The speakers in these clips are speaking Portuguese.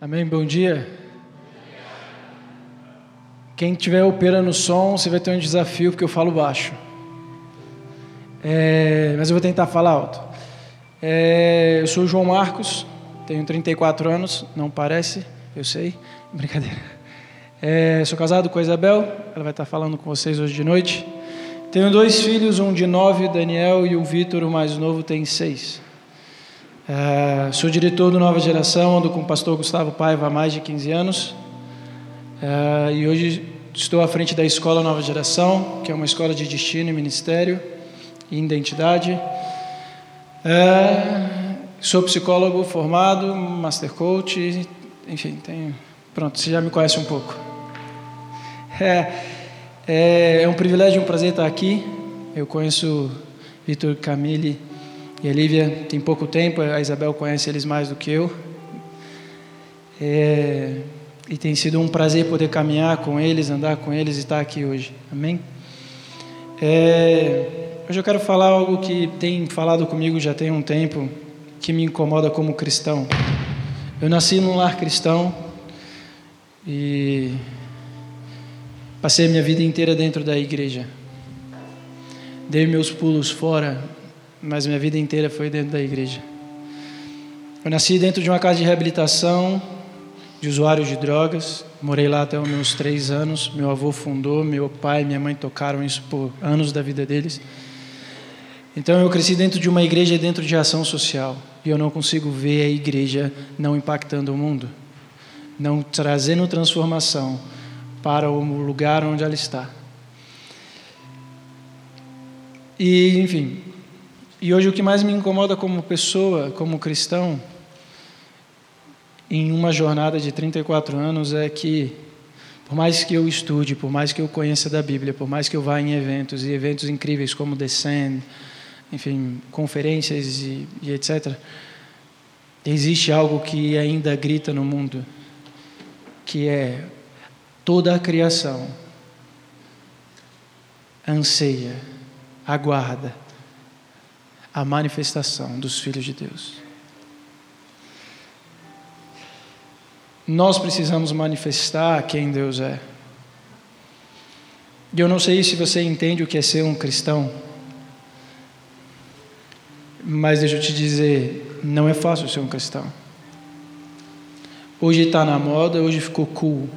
Amém? Bom dia. Quem tiver operando som, você vai ter um desafio, porque eu falo baixo. É, mas eu vou tentar falar alto. É, eu sou o João Marcos, tenho 34 anos, não parece, eu sei, brincadeira. É, sou casado com a Isabel, ela vai estar falando com vocês hoje de noite. Tenho dois filhos, um de nove, Daniel, e o Vitor, o mais novo, tem seis. É, sou diretor do Nova Geração, ando com o pastor Gustavo Paiva há mais de 15 anos. É, e hoje estou à frente da Escola Nova Geração, que é uma escola de destino e ministério e identidade. É, sou psicólogo formado, master coach, enfim, tenho, pronto, você já me conhece um pouco. É, é, é um privilégio e um prazer estar aqui. Eu conheço Vitor Camille e a Lívia tem pouco tempo, a Isabel conhece eles mais do que eu. É, e tem sido um prazer poder caminhar com eles, andar com eles e estar aqui hoje. Amém? É, hoje eu quero falar algo que tem falado comigo já tem um tempo, que me incomoda como cristão. Eu nasci num lar cristão e passei a minha vida inteira dentro da igreja. Dei meus pulos fora mas minha vida inteira foi dentro da igreja. Eu nasci dentro de uma casa de reabilitação de usuários de drogas. Morei lá até os meus três anos. Meu avô fundou, meu pai e minha mãe tocaram isso por anos da vida deles. Então eu cresci dentro de uma igreja dentro de ação social e eu não consigo ver a igreja não impactando o mundo, não trazendo transformação para o lugar onde ela está. E, enfim, e hoje o que mais me incomoda como pessoa, como cristão, em uma jornada de 34 anos é que, por mais que eu estude, por mais que eu conheça da Bíblia, por mais que eu vá em eventos e eventos incríveis como Descend, enfim, conferências e, e etc., existe algo que ainda grita no mundo, que é toda a criação anseia, aguarda a manifestação dos filhos de Deus. Nós precisamos manifestar quem Deus é. E eu não sei se você entende o que é ser um cristão, mas deixa eu te dizer, não é fácil ser um cristão. Hoje está na moda, hoje ficou cool,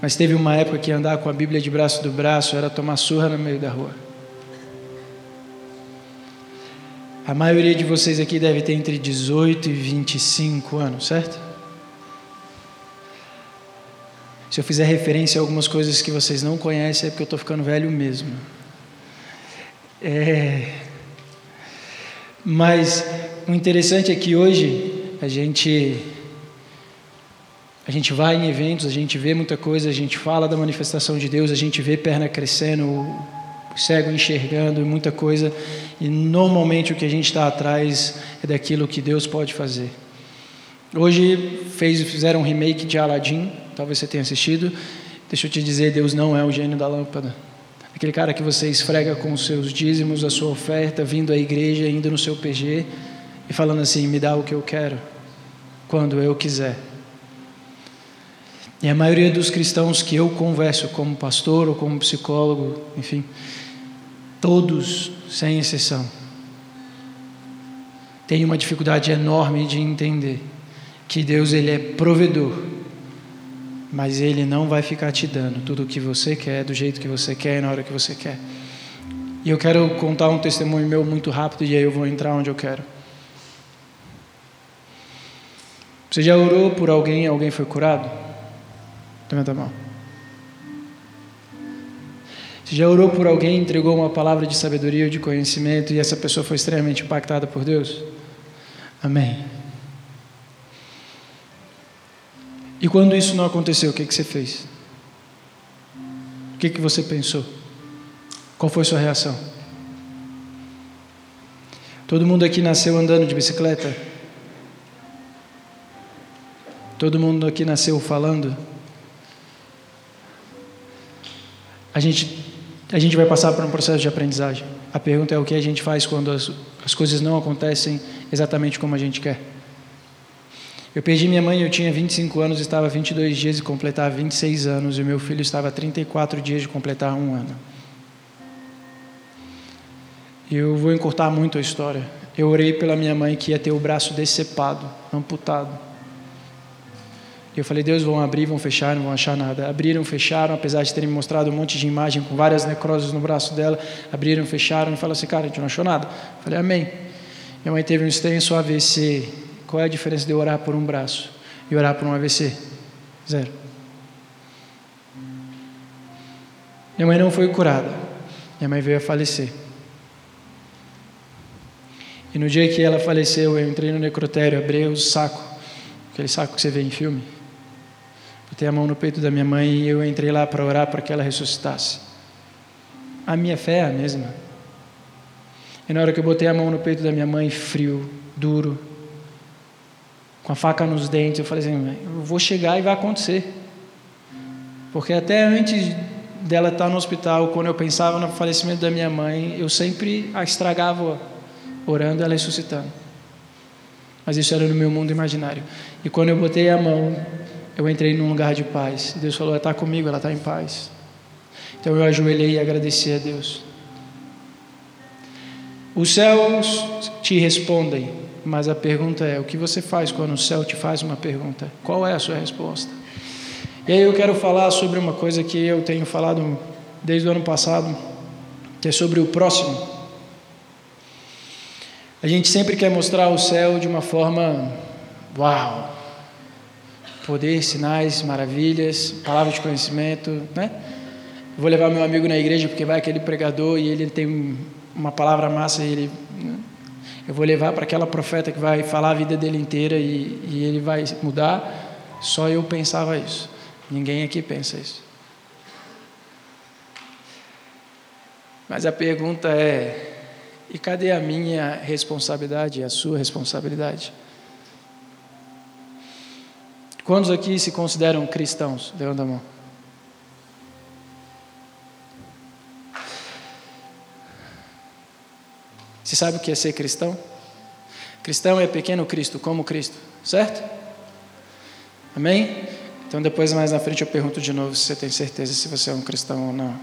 mas teve uma época que andar com a Bíblia de braço do braço era tomar surra no meio da rua. A maioria de vocês aqui deve ter entre 18 e 25 anos, certo? Se eu fizer referência a algumas coisas que vocês não conhecem, é porque eu estou ficando velho mesmo. É... Mas o interessante é que hoje a gente a gente vai em eventos, a gente vê muita coisa, a gente fala da manifestação de Deus, a gente vê perna crescendo, cego enxergando muita coisa, e normalmente o que a gente está atrás é daquilo que Deus pode fazer. Hoje fez, fizeram um remake de Aladdin, talvez você tenha assistido. Deixa eu te dizer, Deus não é o gênio da lâmpada. Aquele cara que você esfrega com os seus dízimos, a sua oferta, vindo à igreja, indo no seu PG e falando assim: me dá o que eu quero, quando eu quiser. E a maioria dos cristãos que eu converso como pastor ou como psicólogo, enfim, Todos, sem exceção, têm uma dificuldade enorme de entender que Deus ele é provedor, mas Ele não vai ficar te dando tudo o que você quer, do jeito que você quer, na hora que você quer. E eu quero contar um testemunho meu muito rápido e aí eu vou entrar onde eu quero. Você já orou por alguém e alguém foi curado? Levanta a mão. Você já orou por alguém, entregou uma palavra de sabedoria ou de conhecimento e essa pessoa foi extremamente impactada por Deus? Amém. E quando isso não aconteceu, o que, que você fez? O que, que você pensou? Qual foi sua reação? Todo mundo aqui nasceu andando de bicicleta? Todo mundo aqui nasceu falando? A gente a gente vai passar por um processo de aprendizagem. A pergunta é o que a gente faz quando as, as coisas não acontecem exatamente como a gente quer. Eu perdi minha mãe, eu tinha 25 anos, estava 22 dias de completar 26 anos, e meu filho estava 34 dias de completar um ano. Eu vou encurtar muito a história. Eu orei pela minha mãe que ia ter o braço decepado, amputado. E eu falei, Deus, vão abrir, vão fechar, não vão achar nada. Abriram, fecharam, apesar de terem mostrado um monte de imagem com várias necroses no braço dela. Abriram, fecharam e falaram assim, cara, a gente não achou nada. Eu falei, amém. Minha mãe teve um extenso AVC. Qual é a diferença de eu orar por um braço e orar por um AVC? Zero. Minha mãe não foi curada. Minha mãe veio a falecer. E no dia que ela faleceu, eu entrei no necrotério, abri o saco, aquele saco que você vê em filme. Botei a mão no peito da minha mãe e eu entrei lá para orar para que ela ressuscitasse. A minha fé é a mesma. E na hora que eu botei a mão no peito da minha mãe, frio, duro, com a faca nos dentes, eu falei assim: eu vou chegar e vai acontecer. Porque até antes dela estar no hospital, quando eu pensava no falecimento da minha mãe, eu sempre a estragava orando, ela ressuscitando. Mas isso era no meu mundo imaginário. E quando eu botei a mão, eu entrei num lugar de paz. Deus falou: ela está comigo, ela está em paz. Então eu ajoelhei e agradeci a Deus. Os céus te respondem, mas a pergunta é: o que você faz quando o céu te faz uma pergunta? Qual é a sua resposta? E aí eu quero falar sobre uma coisa que eu tenho falado desde o ano passado, que é sobre o próximo. A gente sempre quer mostrar o céu de uma forma uau, poder, sinais, maravilhas, palavras de conhecimento, né? Vou levar meu amigo na igreja porque vai aquele pregador e ele tem uma palavra massa e ele né? eu vou levar para aquela profeta que vai falar a vida dele inteira e, e ele vai mudar. Só eu pensava isso. Ninguém aqui pensa isso. Mas a pergunta é: e cadê a minha responsabilidade e a sua responsabilidade? Quantos aqui se consideram cristãos? Levanta a mão. Você sabe o que é ser cristão? Cristão é pequeno Cristo, como Cristo, certo? Amém? Então depois mais na frente eu pergunto de novo se você tem certeza se você é um cristão ou não.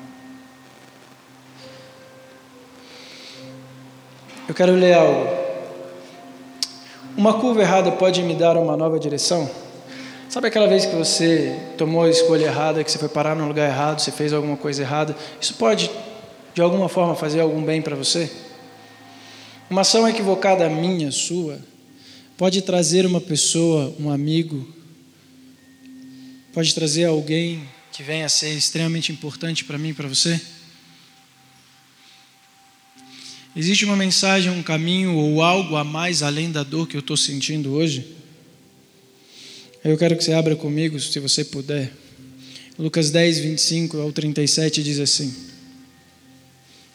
Eu quero ler algo. Uma curva errada pode me dar uma nova direção? Sabe aquela vez que você tomou a escolha errada, que você foi parar no lugar errado, você fez alguma coisa errada? Isso pode, de alguma forma, fazer algum bem para você? Uma ação equivocada minha, sua, pode trazer uma pessoa, um amigo, pode trazer alguém que venha a ser extremamente importante para mim, para você? Existe uma mensagem, um caminho ou algo a mais além da dor que eu estou sentindo hoje? Eu quero que você abra comigo, se você puder. Lucas 10, 25 ao 37 diz assim: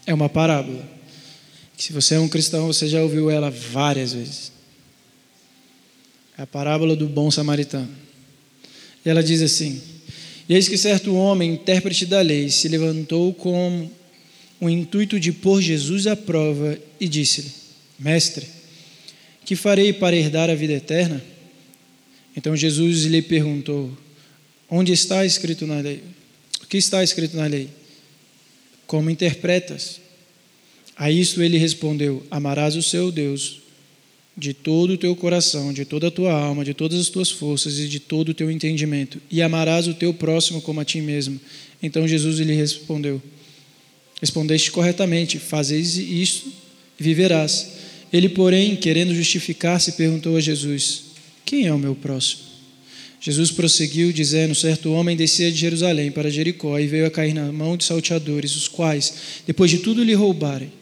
É uma parábola. Que se você é um cristão, você já ouviu ela várias vezes. É a parábola do bom samaritano. E ela diz assim: E eis que certo homem, intérprete da lei, se levantou com o intuito de pôr Jesus à prova e disse-lhe: Mestre, que farei para herdar a vida eterna? Então Jesus lhe perguntou: Onde está escrito na lei? O que está escrito na lei? Como interpretas? A isso ele respondeu: Amarás o seu Deus de todo o teu coração, de toda a tua alma, de todas as tuas forças e de todo o teu entendimento, e amarás o teu próximo como a ti mesmo. Então Jesus lhe respondeu: Respondeste corretamente, fazeis isto e viverás. Ele, porém, querendo justificar-se, perguntou a Jesus: quem é o meu próximo? Jesus prosseguiu, dizendo: Certo homem descia de Jerusalém para Jericó e veio a cair na mão de salteadores, os quais, depois de tudo lhe roubarem,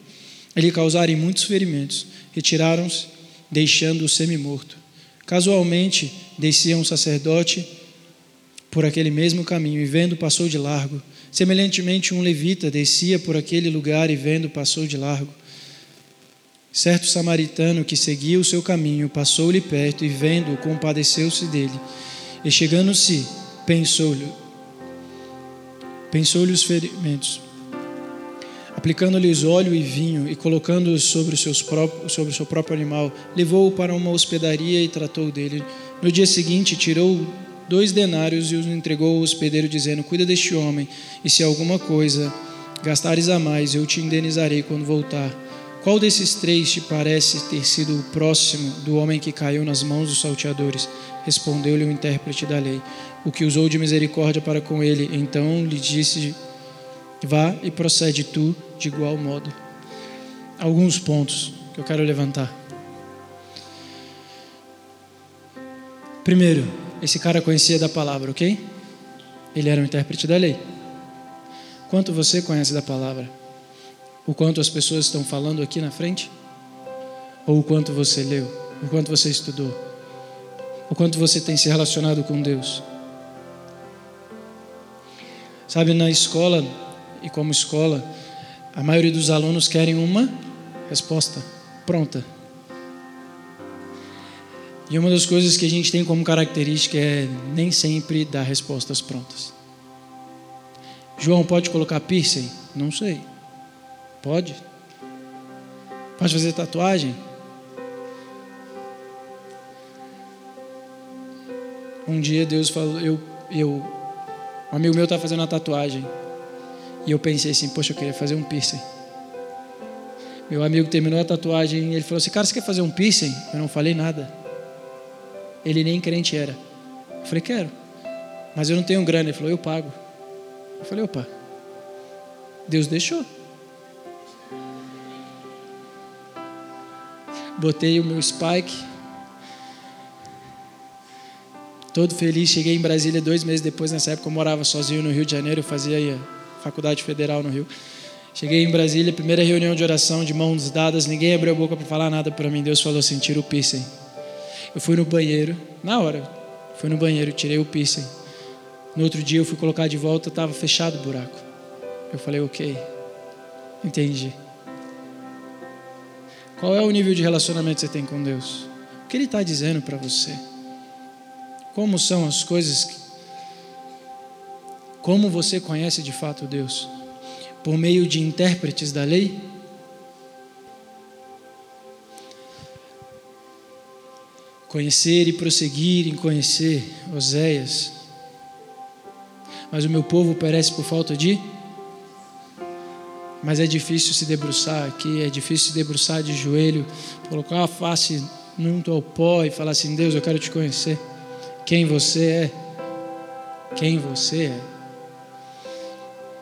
lhe causarem muitos ferimentos, retiraram-se, deixando-o semi-morto. Casualmente, descia um sacerdote por aquele mesmo caminho e, vendo, passou de largo. Semelhantemente, um levita descia por aquele lugar e, vendo, passou de largo. Certo samaritano que seguia o seu caminho passou-lhe perto e, vendo-o, compadeceu-se dele. E chegando-se, pensou-lhe pensou-lhe os ferimentos, aplicando-lhes óleo e vinho e colocando-os sobre, sobre o seu próprio animal, levou-o para uma hospedaria e tratou dele. No dia seguinte, tirou dois denários e os entregou ao hospedeiro, dizendo: Cuida deste homem, e se alguma coisa gastares a mais, eu te indenizarei quando voltar. Qual desses três te parece ter sido o próximo do homem que caiu nas mãos dos salteadores? Respondeu-lhe o intérprete da lei, o que usou de misericórdia para com ele. Então lhe disse: Vá e procede tu de igual modo. Alguns pontos que eu quero levantar. Primeiro, esse cara conhecia da palavra, ok? Ele era um intérprete da lei. Quanto você conhece da palavra? O quanto as pessoas estão falando aqui na frente? Ou o quanto você leu? O quanto você estudou? O quanto você tem se relacionado com Deus? Sabe, na escola, e como escola, a maioria dos alunos querem uma resposta pronta. E uma das coisas que a gente tem como característica é nem sempre dar respostas prontas. João, pode colocar piercing? Não sei. Pode? Pode fazer tatuagem? Um dia Deus falou, eu, eu, um amigo meu está fazendo uma tatuagem. E eu pensei assim, poxa, eu queria fazer um piercing. Meu amigo terminou a tatuagem e ele falou assim, cara, você quer fazer um piercing? Eu não falei nada. Ele nem crente era. Eu falei, quero. Mas eu não tenho grana. Ele falou, eu pago. Eu falei, opa. Deus deixou. Botei o meu spike. Todo feliz. Cheguei em Brasília dois meses depois. Nessa época eu morava sozinho no Rio de Janeiro. Eu fazia faculdade federal no Rio. Cheguei em Brasília, primeira reunião de oração, de mãos dadas, ninguém abriu a boca para falar nada para mim. Deus falou assim: tira o piercing. Eu fui no banheiro, na hora, fui no banheiro, tirei o piercing. No outro dia eu fui colocar de volta, estava fechado o buraco. Eu falei, ok, entendi. Qual é o nível de relacionamento que você tem com Deus? O que Ele está dizendo para você? Como são as coisas? Que... Como você conhece de fato Deus? Por meio de intérpretes da lei? conhecer e prosseguir em conhecer Oséias. Mas o meu povo perece por falta de. Mas é difícil se debruçar aqui, é difícil se debruçar de joelho, colocar a face junto ao pó e falar assim: Deus, eu quero te conhecer. Quem você é. Quem você é.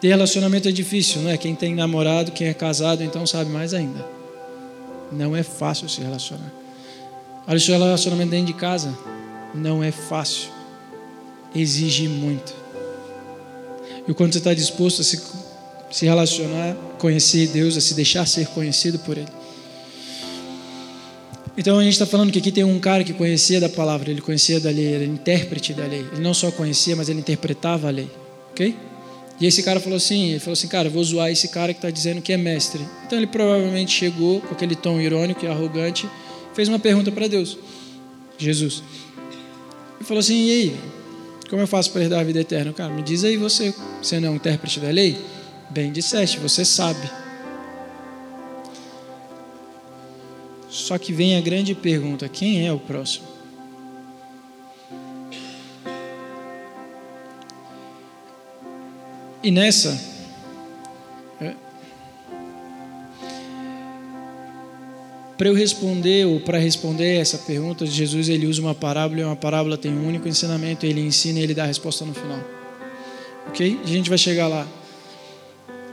Ter relacionamento é difícil, não é? Quem tem namorado, quem é casado, então sabe mais ainda. Não é fácil se relacionar. Olha, o seu relacionamento dentro de casa não é fácil, exige muito. E quando você está disposto a se, se relacionar, conhecer Deus, a se deixar ser conhecido por Ele. Então a gente está falando que aqui tem um cara que conhecia da palavra, ele conhecia da lei, era intérprete da lei. Ele não só conhecia, mas ele interpretava a lei, ok? E esse cara falou assim, ele falou assim, cara, vou zoar esse cara que está dizendo que é mestre. Então ele provavelmente chegou com aquele tom irônico e arrogante fez uma pergunta para Deus, Jesus. Ele falou assim: e aí? Como eu faço para herdar a vida eterna? Cara, me diz aí você, você não é um intérprete da lei? Bem disseste, você sabe. Só que vem a grande pergunta: quem é o próximo? E nessa, Para eu responder, ou para responder essa pergunta, Jesus ele usa uma parábola e uma parábola tem um único ensinamento, ele ensina e ele dá a resposta no final. Ok? A gente vai chegar lá.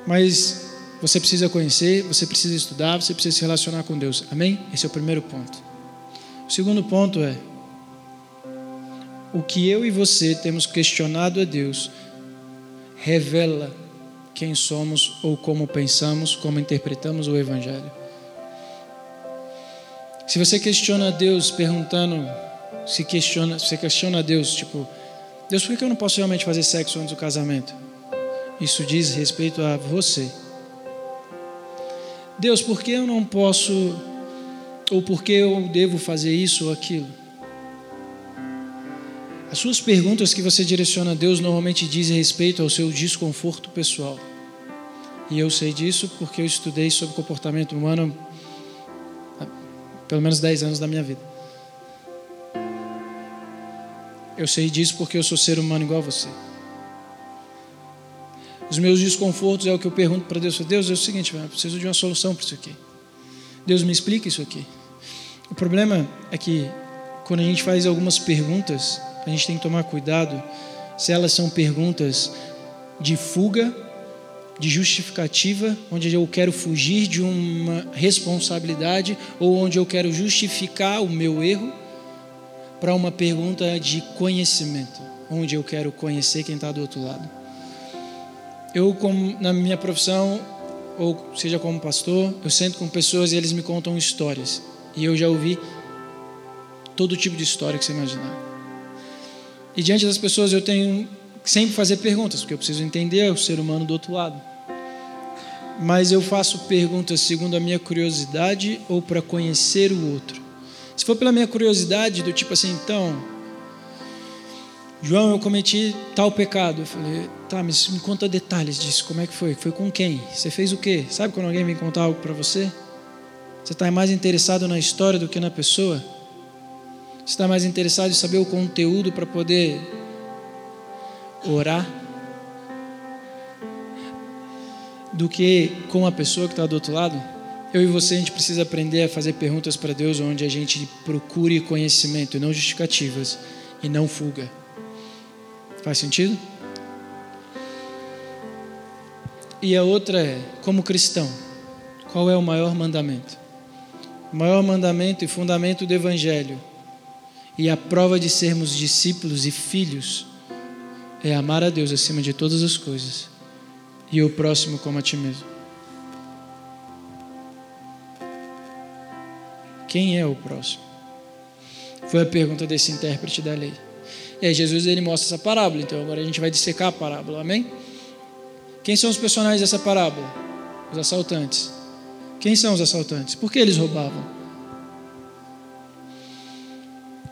Mas você precisa conhecer, você precisa estudar, você precisa se relacionar com Deus. Amém? Esse é o primeiro ponto. O segundo ponto é: o que eu e você temos questionado a Deus revela quem somos ou como pensamos, como interpretamos o Evangelho. Se você questiona Deus perguntando, se questiona, você questiona Deus, tipo, Deus, por que eu não posso realmente fazer sexo antes do casamento? Isso diz respeito a você. Deus, por que eu não posso, ou por que eu devo fazer isso ou aquilo? As suas perguntas que você direciona a Deus normalmente dizem respeito ao seu desconforto pessoal. E eu sei disso porque eu estudei sobre comportamento humano pelo menos 10 anos da minha vida. Eu sei disso porque eu sou ser humano igual a você. Os meus desconfortos é o que eu pergunto para Deus. Deus, é o seguinte, eu preciso de uma solução para isso aqui. Deus me explica isso aqui. O problema é que quando a gente faz algumas perguntas, a gente tem que tomar cuidado se elas são perguntas de fuga, de justificativa, onde eu quero fugir de uma responsabilidade ou onde eu quero justificar o meu erro, para uma pergunta de conhecimento, onde eu quero conhecer quem está do outro lado. Eu, como, na minha profissão, ou seja como pastor, eu sento com pessoas e eles me contam histórias. E eu já ouvi todo tipo de história que você imaginar. E diante das pessoas eu tenho que sempre fazer perguntas, porque eu preciso entender o ser humano do outro lado. Mas eu faço perguntas segundo a minha curiosidade ou para conhecer o outro. Se for pela minha curiosidade, do tipo assim, então, João, eu cometi tal pecado. Eu falei, tá, mas me conta detalhes disso. Como é que foi? Foi com quem? Você fez o quê? Sabe quando alguém vem contar algo para você? Você está mais interessado na história do que na pessoa? Você está mais interessado em saber o conteúdo para poder orar? Do que com a pessoa que está do outro lado? Eu e você, a gente precisa aprender a fazer perguntas para Deus onde a gente procure conhecimento e não justificativas e não fuga. Faz sentido? E a outra é, como cristão, qual é o maior mandamento? O maior mandamento e fundamento do Evangelho e a prova de sermos discípulos e filhos é amar a Deus acima de todas as coisas e o próximo como a ti mesmo. Quem é o próximo? Foi a pergunta desse intérprete da lei. E aí Jesus ele mostra essa parábola, então agora a gente vai dissecar a parábola, amém? Quem são os personagens dessa parábola? Os assaltantes. Quem são os assaltantes? Por que eles roubavam?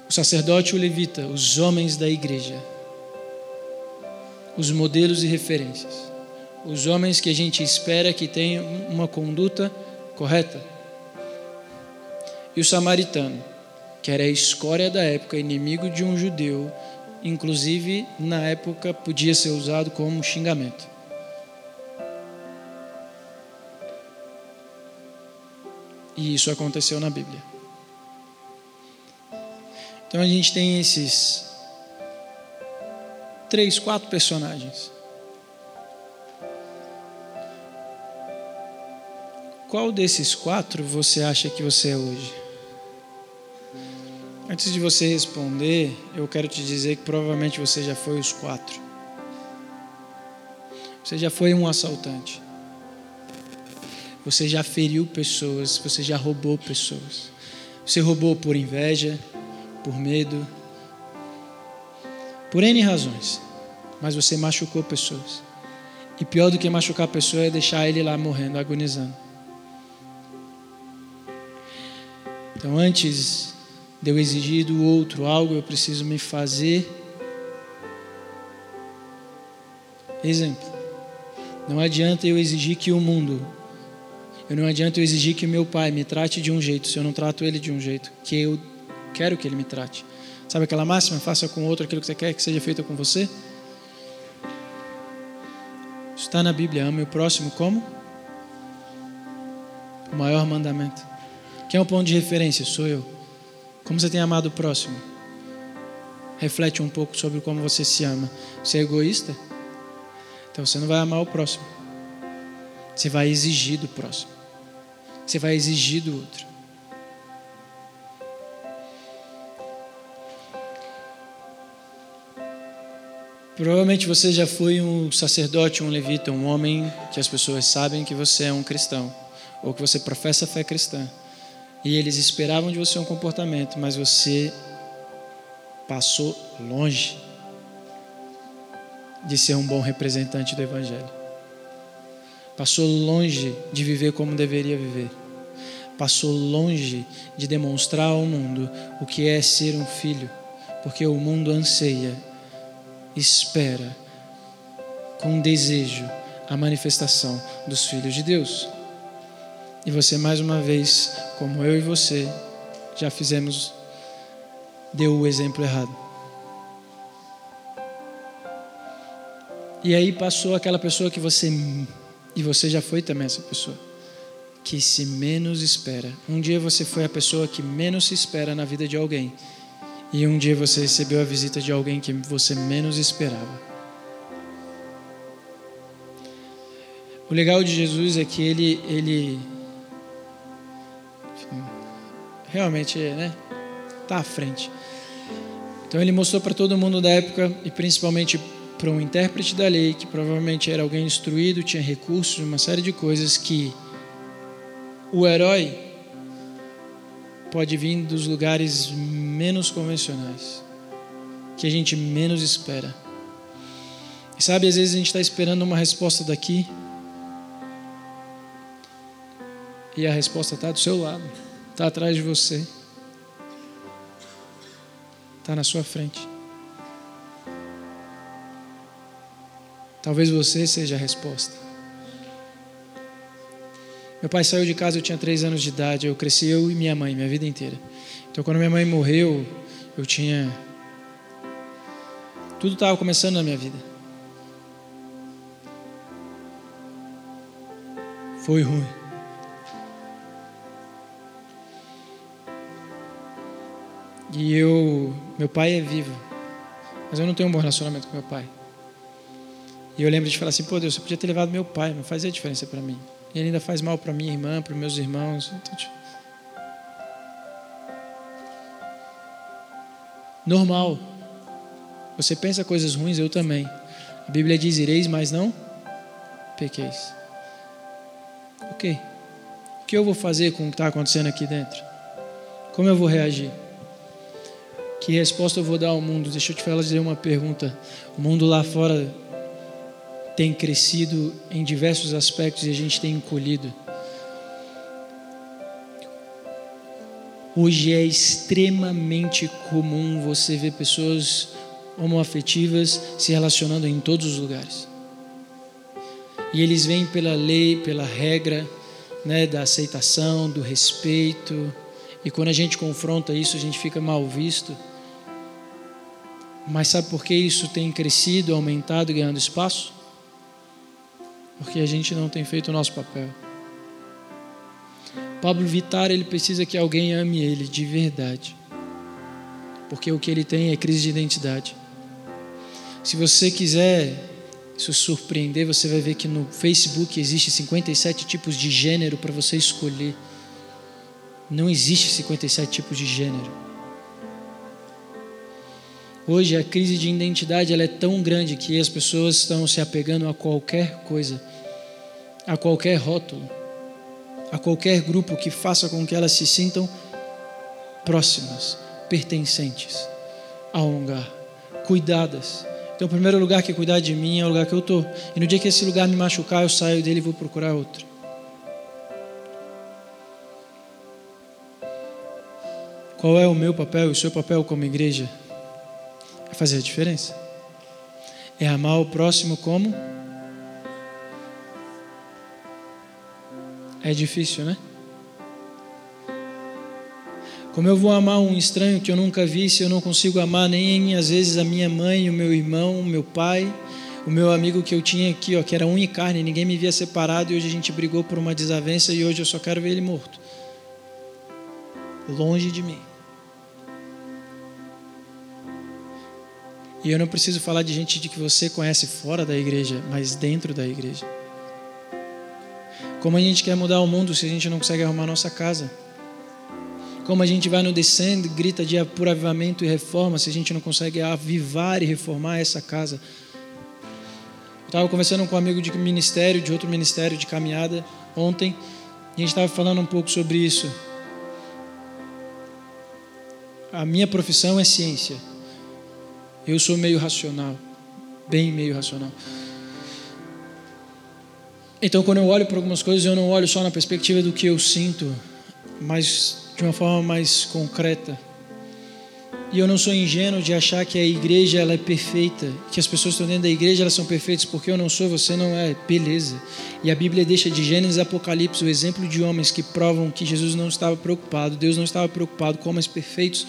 o sacerdote o levita, os homens da igreja, os modelos e referências, os homens que a gente espera que tenham uma conduta correta. E o samaritano, que era a escória da época, inimigo de um judeu, inclusive na época podia ser usado como xingamento. E isso aconteceu na Bíblia. Então a gente tem esses três, quatro personagens. Qual desses quatro você acha que você é hoje? Antes de você responder, eu quero te dizer que provavelmente você já foi os quatro. Você já foi um assaltante. Você já feriu pessoas, você já roubou pessoas. Você roubou por inveja, por medo, por N razões, mas você machucou pessoas. E pior do que machucar a pessoa é deixar ele lá morrendo, agonizando. Então, antes de eu exigir do outro algo, eu preciso me fazer exemplo. Não adianta eu exigir que o mundo, eu não adianta eu exigir que meu pai me trate de um jeito se eu não trato ele de um jeito que eu quero que Ele me trate. Sabe aquela máxima? Faça com o outro aquilo que você quer que seja feito com você. Está na Bíblia. Ame o próximo como? O maior mandamento. Quem é o ponto de referência? Sou eu. Como você tem amado o próximo? Reflete um pouco sobre como você se ama. Você é egoísta? Então você não vai amar o próximo. Você vai exigir do próximo. Você vai exigir do outro. Provavelmente você já foi um sacerdote, um levita, um homem que as pessoas sabem que você é um cristão, ou que você professa a fé cristã. E eles esperavam de você um comportamento, mas você passou longe de ser um bom representante do Evangelho. Passou longe de viver como deveria viver. Passou longe de demonstrar ao mundo o que é ser um filho, porque o mundo anseia espera com desejo a manifestação dos filhos de Deus. E você, mais uma vez, como eu e você, já fizemos, deu o exemplo errado. E aí passou aquela pessoa que você. E você já foi também essa pessoa. Que se menos espera. Um dia você foi a pessoa que menos se espera na vida de alguém. E um dia você recebeu a visita de alguém que você menos esperava. O legal de Jesus é que ele, ele realmente né, tá à frente. Então ele mostrou para todo mundo da época e principalmente para um intérprete da lei, que provavelmente era alguém instruído, tinha recursos, uma série de coisas que o herói pode vir dos lugares menos convencionais, que a gente menos espera. E sabe, às vezes a gente está esperando uma resposta daqui e a resposta está do seu lado, está atrás de você, está na sua frente. Talvez você seja a resposta. Meu pai saiu de casa, eu tinha três anos de idade. Eu cresci eu e minha mãe, minha vida inteira. Então, quando minha mãe morreu, eu tinha. Tudo estava começando na minha vida. Foi ruim. E eu. Meu pai é vivo. Mas eu não tenho um bom relacionamento com meu pai. E eu lembro de falar assim, pô Deus, você podia ter levado meu pai, não fazia diferença para mim. E ele ainda faz mal para minha irmã, para meus irmãos. Então, tipo... Normal. Você pensa coisas ruins, eu também. A Bíblia diz: ireis, mas não pequeis. Ok. O que eu vou fazer com o que está acontecendo aqui dentro? Como eu vou reagir? Que resposta eu vou dar ao mundo? Deixa eu te fazer uma pergunta. O mundo lá fora tem crescido em diversos aspectos e a gente tem encolhido. Hoje é extremamente comum você ver pessoas homoafetivas se relacionando em todos os lugares. E eles vêm pela lei, pela regra né, da aceitação, do respeito. E quando a gente confronta isso, a gente fica mal visto. Mas sabe por que isso tem crescido, aumentado, ganhando espaço? Porque a gente não tem feito o nosso papel. Pablo Vittar, ele precisa que alguém ame ele de verdade. Porque o que ele tem é crise de identidade. Se você quiser se surpreender, você vai ver que no Facebook existe 57 tipos de gênero para você escolher. Não existe 57 tipos de gênero. Hoje a crise de identidade ela é tão grande que as pessoas estão se apegando a qualquer coisa, a qualquer rótulo, a qualquer grupo que faça com que elas se sintam próximas, pertencentes a um lugar, cuidadas. Então, o primeiro lugar que cuidar de mim é o lugar que eu estou. E no dia que esse lugar me machucar, eu saio dele e vou procurar outro. Qual é o meu papel e o seu papel como igreja? Fazer a diferença. É amar o próximo como? É difícil, né? Como eu vou amar um estranho que eu nunca vi se eu não consigo amar nem às vezes a minha mãe, o meu irmão, o meu pai, o meu amigo que eu tinha aqui, ó, que era unha e carne, ninguém me via separado e hoje a gente brigou por uma desavença e hoje eu só quero ver ele morto. Longe de mim. E eu não preciso falar de gente de que você conhece fora da igreja, mas dentro da igreja. Como a gente quer mudar o mundo se a gente não consegue arrumar a nossa casa? Como a gente vai no descendo, grita de por avivamento e reforma se a gente não consegue avivar e reformar essa casa? Eu estava conversando com um amigo de ministério, de outro ministério de caminhada ontem, e a gente estava falando um pouco sobre isso. A minha profissão é ciência. Eu sou meio racional, bem meio racional. Então, quando eu olho para algumas coisas, eu não olho só na perspectiva do que eu sinto, mas de uma forma mais concreta. E eu não sou ingênuo de achar que a igreja ela é perfeita, que as pessoas que estão dentro da igreja elas são perfeitas, porque eu não sou, você não é, beleza. E a Bíblia deixa de Gênesis e Apocalipse o exemplo de homens que provam que Jesus não estava preocupado, Deus não estava preocupado com homens perfeitos,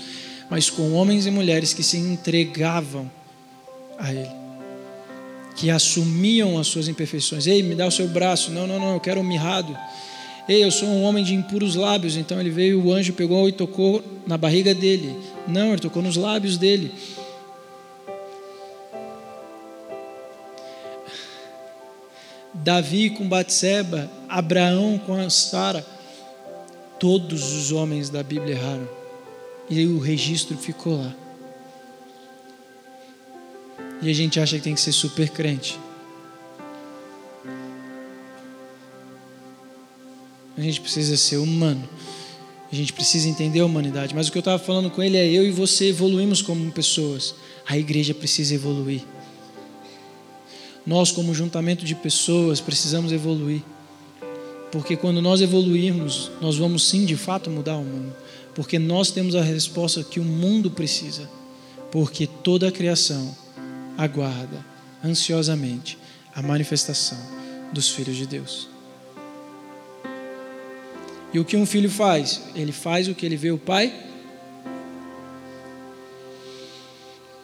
mas com homens e mulheres que se entregavam a Ele, que assumiam as suas imperfeições. Ei, me dá o seu braço. Não, não, não, eu quero um mirrado. Ei, eu sou um homem de impuros lábios. Então ele veio, o anjo pegou e tocou na barriga dele. Não, ele tocou nos lábios dele. Davi com Batseba, Abraão com Sara, todos os homens da Bíblia erraram. E o registro ficou lá. E a gente acha que tem que ser super crente. A gente precisa ser humano. A gente precisa entender a humanidade. Mas o que eu estava falando com ele é: eu e você evoluímos como pessoas. A igreja precisa evoluir. Nós, como juntamento de pessoas, precisamos evoluir. Porque quando nós evoluirmos, nós vamos sim de fato mudar o mundo. Porque nós temos a resposta que o mundo precisa. Porque toda a criação aguarda ansiosamente a manifestação dos filhos de Deus. E o que um filho faz? Ele faz o que ele vê o pai.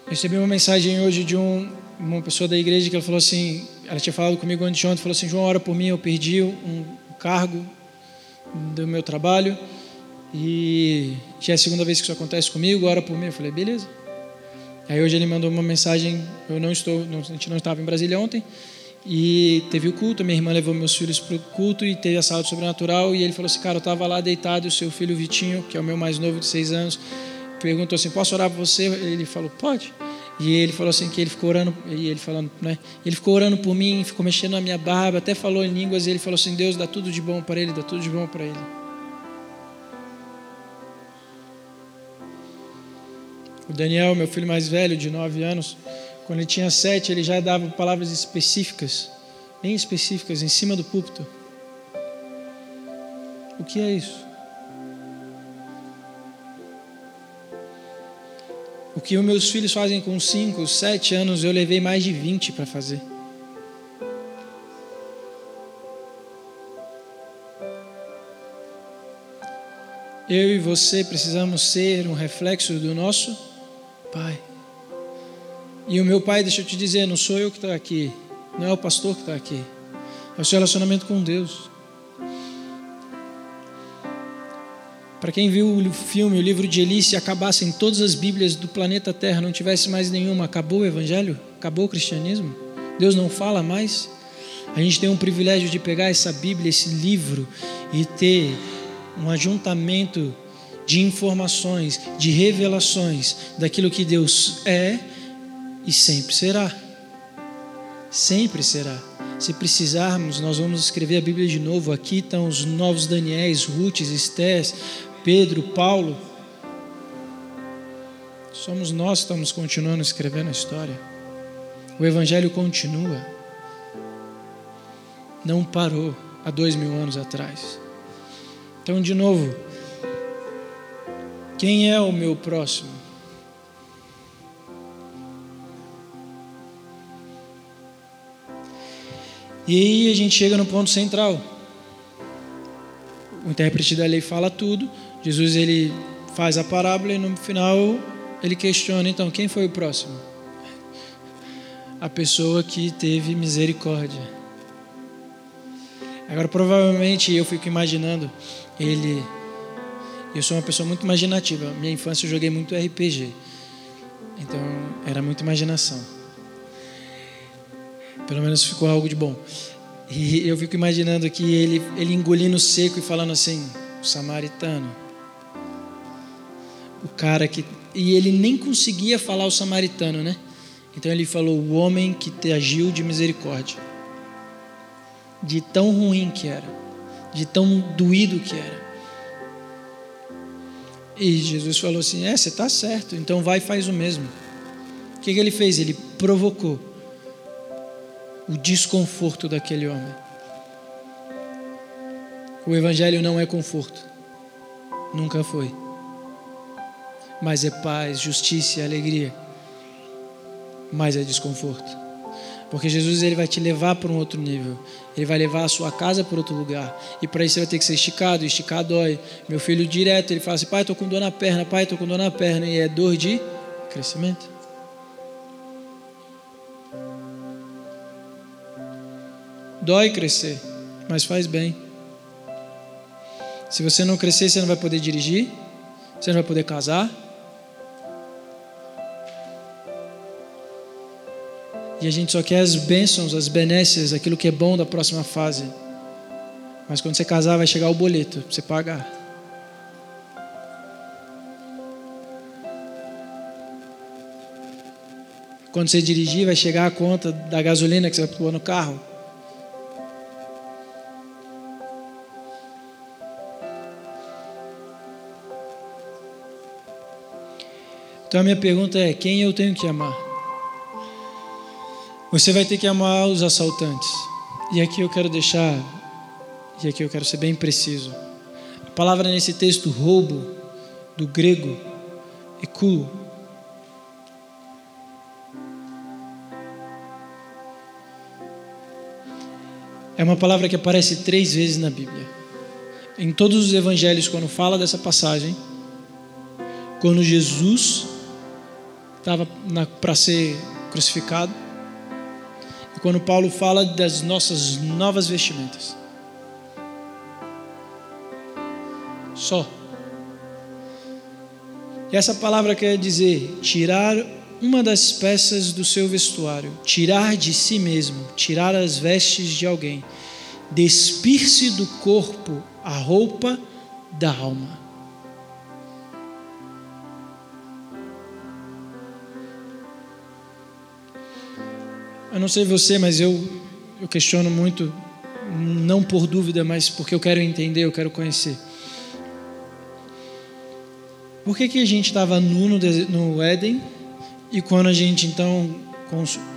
Eu recebi uma mensagem hoje de um uma pessoa da igreja que ela falou assim, ela tinha falado comigo antes de ontem, falou assim, João, ora por mim, eu perdi um cargo do meu trabalho e já é a segunda vez que isso acontece comigo, ora por mim. Eu falei, beleza. Aí hoje ele mandou uma mensagem, eu não estou, a gente não estava em Brasília ontem, e teve o culto, minha irmã levou meus filhos para o culto e teve a sala sobrenatural, e ele falou assim, cara, eu estava lá deitado, e o seu filho Vitinho, que é o meu mais novo de seis anos, perguntou assim, posso orar por você? Ele falou, pode. E ele falou assim que ele ficou orando, e ele falando, né? Ele ficou orando por mim, ficou mexendo na minha barba, até falou em línguas, e ele falou assim: "Deus dá tudo de bom para ele, dá tudo de bom para ele". O Daniel, meu filho mais velho, de nove anos, quando ele tinha sete, ele já dava palavras específicas, bem específicas, em cima do púlpito. O que é isso? O que os meus filhos fazem com 5, 7 anos, eu levei mais de 20 para fazer. Eu e você precisamos ser um reflexo do nosso Pai. E o meu Pai, deixa eu te dizer, não sou eu que estou aqui, não é o pastor que está aqui, é o seu relacionamento com Deus. Para quem viu o filme, o livro de Eli, se acabassem todas as Bíblias do planeta Terra, não tivesse mais nenhuma, acabou o Evangelho? Acabou o cristianismo? Deus não fala mais? A gente tem um privilégio de pegar essa Bíblia, esse livro, e ter um ajuntamento de informações, de revelações daquilo que Deus é e sempre será. Sempre será. Se precisarmos, nós vamos escrever a Bíblia de novo. Aqui estão os novos Daniéis, Ruths, Estés, Pedro, Paulo. Somos nós que estamos continuando escrevendo a história. O Evangelho continua. Não parou há dois mil anos atrás. Então, de novo, quem é o meu próximo? E aí a gente chega no ponto central. O intérprete da lei fala tudo, Jesus ele faz a parábola e no final ele questiona então quem foi o próximo? A pessoa que teve misericórdia. Agora provavelmente eu fico imaginando ele eu sou uma pessoa muito imaginativa. Minha infância eu joguei muito RPG. Então era muita imaginação. Pelo menos ficou algo de bom. E eu fico imaginando aqui ele, ele engolindo seco e falando assim: o samaritano o cara que. E ele nem conseguia falar o samaritano, né? Então ele falou: o homem que te agiu de misericórdia. De tão ruim que era, de tão doído que era. E Jesus falou assim: É, você está certo, então vai e faz o mesmo. O que, que ele fez? Ele provocou o desconforto daquele homem. O Evangelho não é conforto, nunca foi mas é paz, justiça e alegria. Mas é desconforto. Porque Jesus ele vai te levar para um outro nível. Ele vai levar a sua casa para outro lugar. E para isso você vai ter que ser esticado. Esticar dói. Meu filho direto, ele fala assim: pai, estou com dor na perna. Pai, estou com dor na perna. E é dor de crescimento. Dói crescer, mas faz bem. Se você não crescer, você não vai poder dirigir, você não vai poder casar. E a gente só quer as bênçãos, as benécias, aquilo que é bom da próxima fase. Mas quando você casar, vai chegar o boleto para você pagar. Quando você dirigir, vai chegar a conta da gasolina que você vai pôr no carro. Então a minha pergunta é: quem eu tenho que amar? Você vai ter que amar os assaltantes. E aqui eu quero deixar, e aqui eu quero ser bem preciso. A palavra nesse texto, roubo, do grego, eculo, É uma palavra que aparece três vezes na Bíblia. Em todos os evangelhos, quando fala dessa passagem, quando Jesus estava para ser crucificado, quando Paulo fala das nossas novas vestimentas. Só. E essa palavra quer dizer tirar uma das peças do seu vestuário, tirar de si mesmo, tirar as vestes de alguém, despir-se do corpo a roupa da alma. Eu não sei você, mas eu, eu questiono muito, não por dúvida, mas porque eu quero entender, eu quero conhecer. Por que, que a gente estava nu no, no Éden e quando a gente então,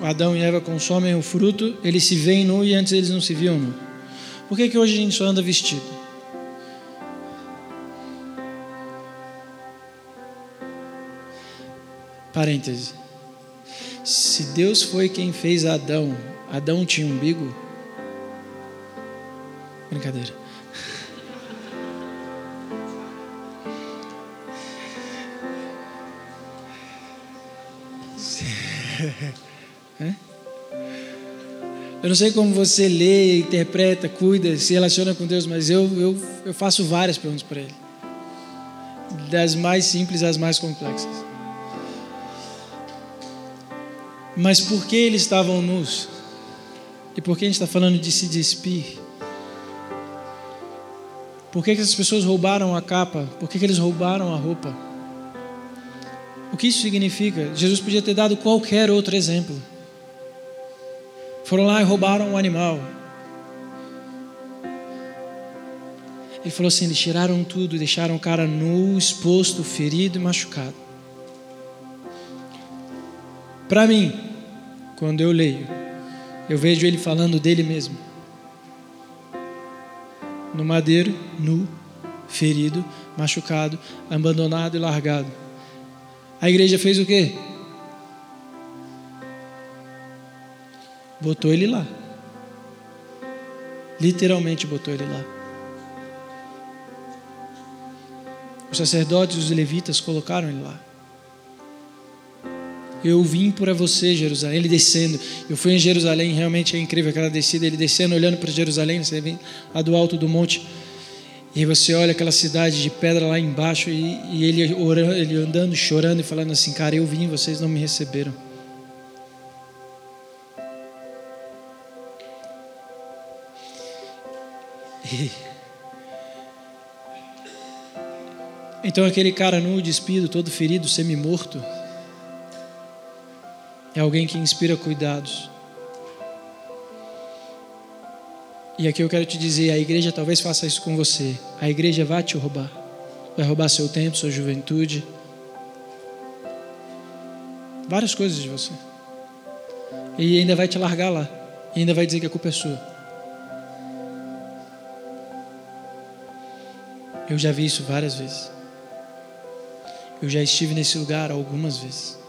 Adão e Eva consomem o fruto, eles se veem nu e antes eles não se viam nu. Por que, que hoje a gente só anda vestido? Parêntese. Se Deus foi quem fez Adão, Adão tinha umbigo? Brincadeira. Eu não sei como você lê, interpreta, cuida, se relaciona com Deus, mas eu, eu, eu faço várias perguntas para Ele. Das mais simples às mais complexas. Mas por que eles estavam nus? E por que a gente está falando de se despir? Por que, que essas pessoas roubaram a capa? Por que, que eles roubaram a roupa? O que isso significa? Jesus podia ter dado qualquer outro exemplo. Foram lá e roubaram um animal. Ele falou assim: eles tiraram tudo e deixaram o cara nu, exposto, ferido e machucado. Para mim, quando eu leio, eu vejo ele falando dele mesmo. No madeiro, nu, ferido, machucado, abandonado e largado. A igreja fez o quê? Botou ele lá. Literalmente botou ele lá. Os sacerdotes e os levitas colocaram ele lá. Eu vim para você, Jerusalém. Ele descendo. Eu fui em Jerusalém, realmente é incrível aquela descida. Ele descendo, olhando para Jerusalém. Você vem lá do alto do monte. E você olha aquela cidade de pedra lá embaixo e, e ele, orando, ele andando, chorando e falando assim: Cara, eu vim, vocês não me receberam. Então aquele cara nu, despido, todo ferido, semi-morto, é alguém que inspira cuidados. E aqui eu quero te dizer: a igreja talvez faça isso com você. A igreja vai te roubar. Vai roubar seu tempo, sua juventude. Várias coisas de você. E ainda vai te largar lá. E ainda vai dizer que a culpa é sua. Eu já vi isso várias vezes. Eu já estive nesse lugar algumas vezes.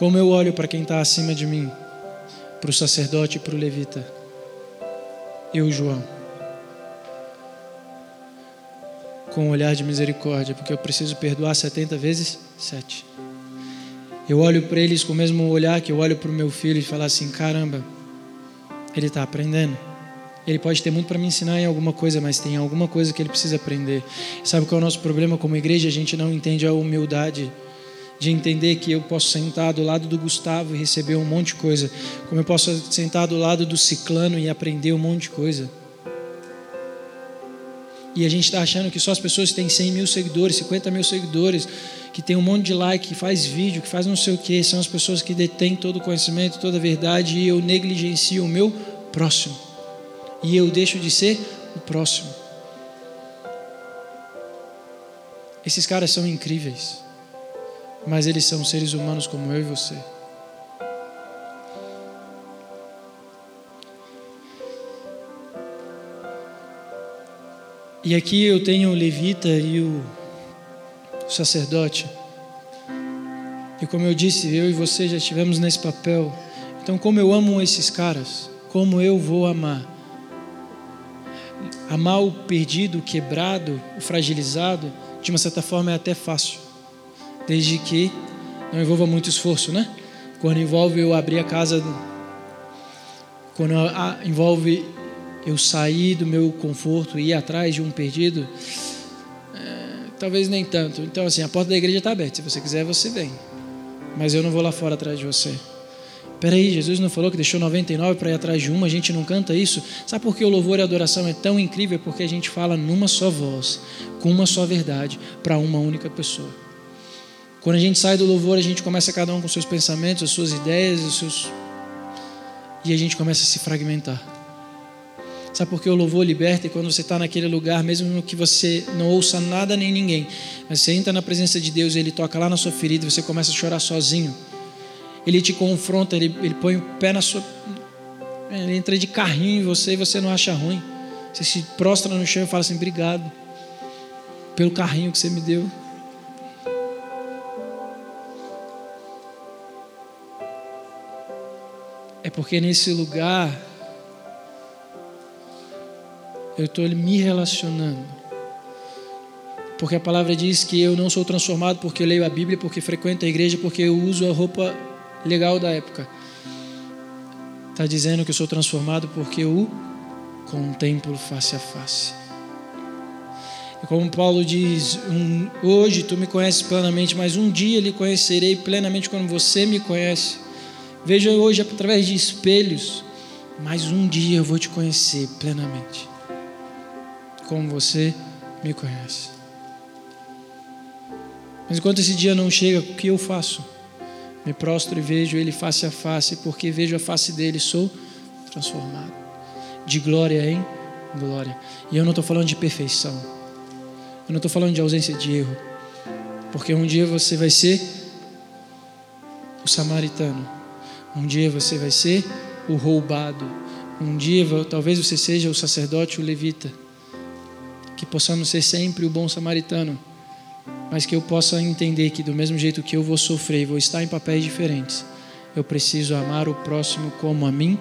Como eu olho para quem está acima de mim para o sacerdote e para o levita. Eu, João. Com um olhar de misericórdia, porque eu preciso perdoar 70 vezes 7. eu olho para eles com o mesmo olhar que eu olho para o meu filho e falar assim: caramba, ele está aprendendo. Ele pode ter muito para me ensinar em alguma coisa, mas tem alguma coisa que ele precisa aprender. Sabe qual é o nosso problema como igreja? A gente não entende a humildade de entender que eu posso sentar do lado do Gustavo e receber um monte de coisa, como eu posso sentar do lado do Ciclano e aprender um monte de coisa. E a gente está achando que só as pessoas que têm 100 mil seguidores, 50 mil seguidores, que tem um monte de like, que faz vídeo, que faz não sei o que, são as pessoas que detêm todo o conhecimento, toda a verdade, e eu negligencio o meu próximo. E eu deixo de ser o próximo. Esses caras são incríveis, mas eles são seres humanos como eu e você. E aqui eu tenho o levita e o sacerdote. E como eu disse, eu e você já estivemos nesse papel. Então, como eu amo esses caras, como eu vou amar? Amar o perdido, o quebrado, o fragilizado, de uma certa forma é até fácil, desde que não envolva muito esforço, né? Quando envolve eu abrir a casa, quando envolve eu sair do meu conforto e ir atrás de um perdido, é, talvez nem tanto. Então, assim, a porta da igreja está aberta. Se você quiser, você vem. Mas eu não vou lá fora atrás de você. Peraí, Jesus não falou que deixou 99 para ir atrás de uma, a gente não canta isso? Sabe por que o louvor e a adoração é tão incrível? Porque a gente fala numa só voz, com uma só verdade, para uma única pessoa. Quando a gente sai do louvor, a gente começa cada um com seus pensamentos, as suas ideias, os seus. E a gente começa a se fragmentar. Sabe por que o louvor liberta? E quando você está naquele lugar, mesmo que você não ouça nada nem ninguém, mas você entra na presença de Deus, ele toca lá na sua ferida, você começa a chorar sozinho. Ele te confronta, ele, ele põe o pé na sua. Ele entra de carrinho em você e você não acha ruim. Você se prostra no chão e fala assim: obrigado pelo carrinho que você me deu. É porque nesse lugar eu estou me relacionando. Porque a palavra diz que eu não sou transformado porque eu leio a Bíblia, porque frequento a igreja, porque eu uso a roupa legal da época. Está dizendo que eu sou transformado porque eu contemplo face a face. E como Paulo diz, um, hoje tu me conheces plenamente, mas um dia lhe conhecerei plenamente quando você me conhece. Veja hoje através de espelhos, mas um dia eu vou te conhecer plenamente como você me conhece. Mas enquanto esse dia não chega, o que eu faço? Me prostro e vejo Ele face a face, porque vejo a face dele, sou transformado. De glória em glória. E eu não estou falando de perfeição. Eu não estou falando de ausência de erro. Porque um dia você vai ser o samaritano. Um dia você vai ser o roubado. Um dia talvez você seja o sacerdote, o levita que possamos ser sempre o bom samaritano, mas que eu possa entender que, do mesmo jeito que eu vou sofrer vou estar em papéis diferentes, eu preciso amar o próximo como a mim.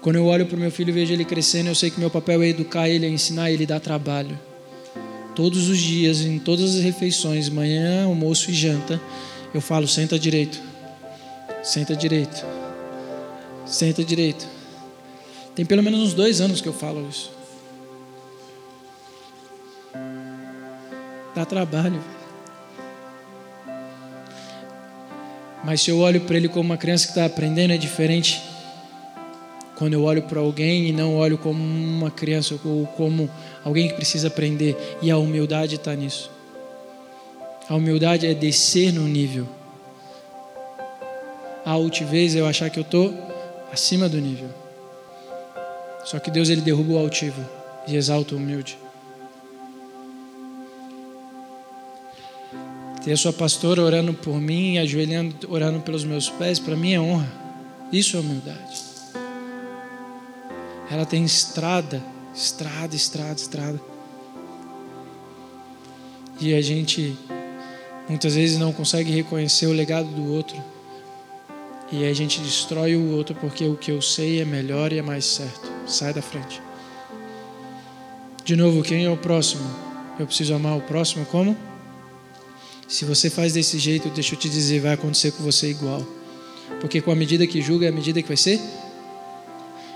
Quando eu olho para o meu filho e vejo ele crescendo, eu sei que meu papel é educar ele, é ensinar ele, dar trabalho. Todos os dias, em todas as refeições, manhã, almoço e janta, eu falo: senta direito, senta direito, senta direito. Tem pelo menos uns dois anos que eu falo isso. Dá trabalho. Mas se eu olho para ele como uma criança que está aprendendo, é diferente quando eu olho para alguém e não olho como uma criança ou como alguém que precisa aprender. E a humildade está nisso. A humildade é descer no nível. A altivez é eu achar que eu estou acima do nível. Só que Deus ele derruba o altivo e exalta o humilde. Ter a sua pastora orando por mim, ajoelhando, orando pelos meus pés, para mim é honra. Isso é humildade. Ela tem estrada, estrada, estrada, estrada. E a gente muitas vezes não consegue reconhecer o legado do outro. E a gente destrói o outro porque o que eu sei é melhor e é mais certo. Sai da frente. De novo, quem é o próximo? Eu preciso amar o próximo como? Se você faz desse jeito, deixa eu te dizer, vai acontecer com você igual. Porque com a medida que julga é a medida que vai ser.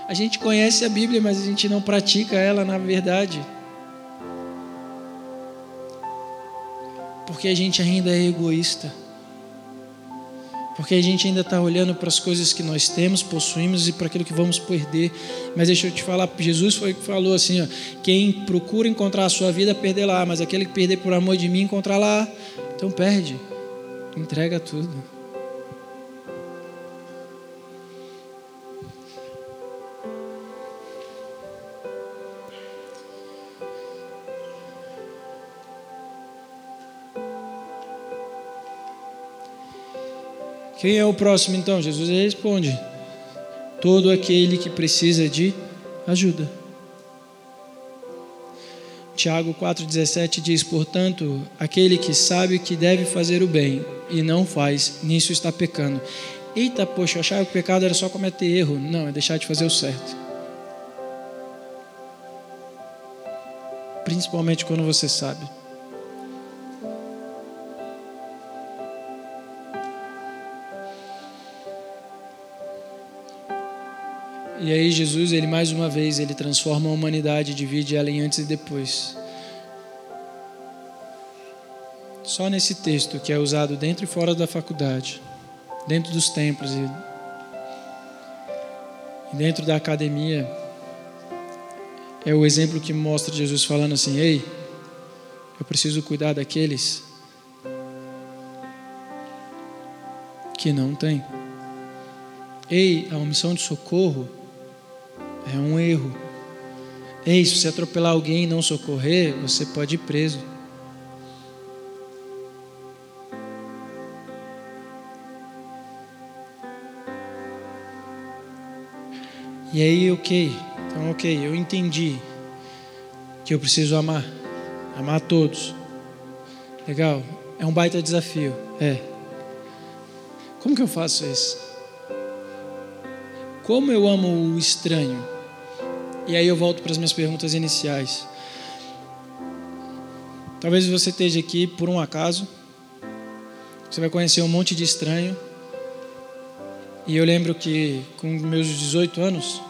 A gente conhece a Bíblia, mas a gente não pratica ela na verdade. Porque a gente ainda é egoísta. Porque a gente ainda está olhando para as coisas que nós temos, possuímos e para aquilo que vamos perder. Mas deixa eu te falar, Jesus foi que falou assim: ó, quem procura encontrar a sua vida, perder lá, mas aquele que perder por amor de mim, encontrar lá. Então perde, entrega tudo. Quem é o próximo então? Jesus responde: todo aquele que precisa de ajuda. Tiago 4,17 diz: Portanto, aquele que sabe que deve fazer o bem e não faz, nisso está pecando. Eita, poxa, eu achava que o pecado era só cometer erro. Não, é deixar de fazer o certo. Principalmente quando você sabe. E aí Jesus, ele mais uma vez, ele transforma a humanidade, divide ela em antes e depois. Só nesse texto que é usado dentro e fora da faculdade, dentro dos templos e dentro da academia, é o exemplo que mostra Jesus falando assim: "Ei, eu preciso cuidar daqueles que não têm. Ei, a omissão de socorro é um erro. Ei, se você atropelar alguém e não socorrer, você pode ir preso. E aí, ok, então ok, eu entendi que eu preciso amar, amar todos. Legal, é um baita desafio, é. Como que eu faço isso? Como eu amo o estranho? E aí eu volto para as minhas perguntas iniciais. Talvez você esteja aqui por um acaso. Você vai conhecer um monte de estranho. E eu lembro que com meus 18 anos,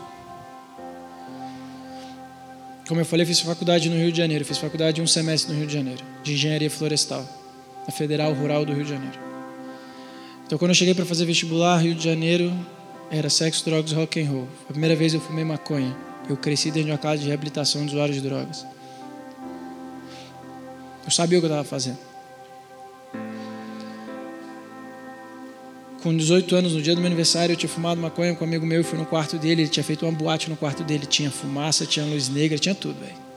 como eu falei, eu fiz faculdade no Rio de Janeiro. Fiz faculdade um semestre no Rio de Janeiro, de engenharia florestal, na Federal Rural do Rio de Janeiro. Então, quando eu cheguei para fazer vestibular, Rio de Janeiro era sexo, drogas, rock and roll. A primeira vez eu fumei maconha. Eu cresci dentro de uma casa de reabilitação de usuários de drogas. Eu sabia o que eu estava fazendo. Com 18 anos, no dia do meu aniversário, eu tinha fumado maconha com um amigo meu fui no quarto dele. Ele tinha feito uma boate no quarto dele. Tinha fumaça, tinha luz negra, tinha tudo, velho.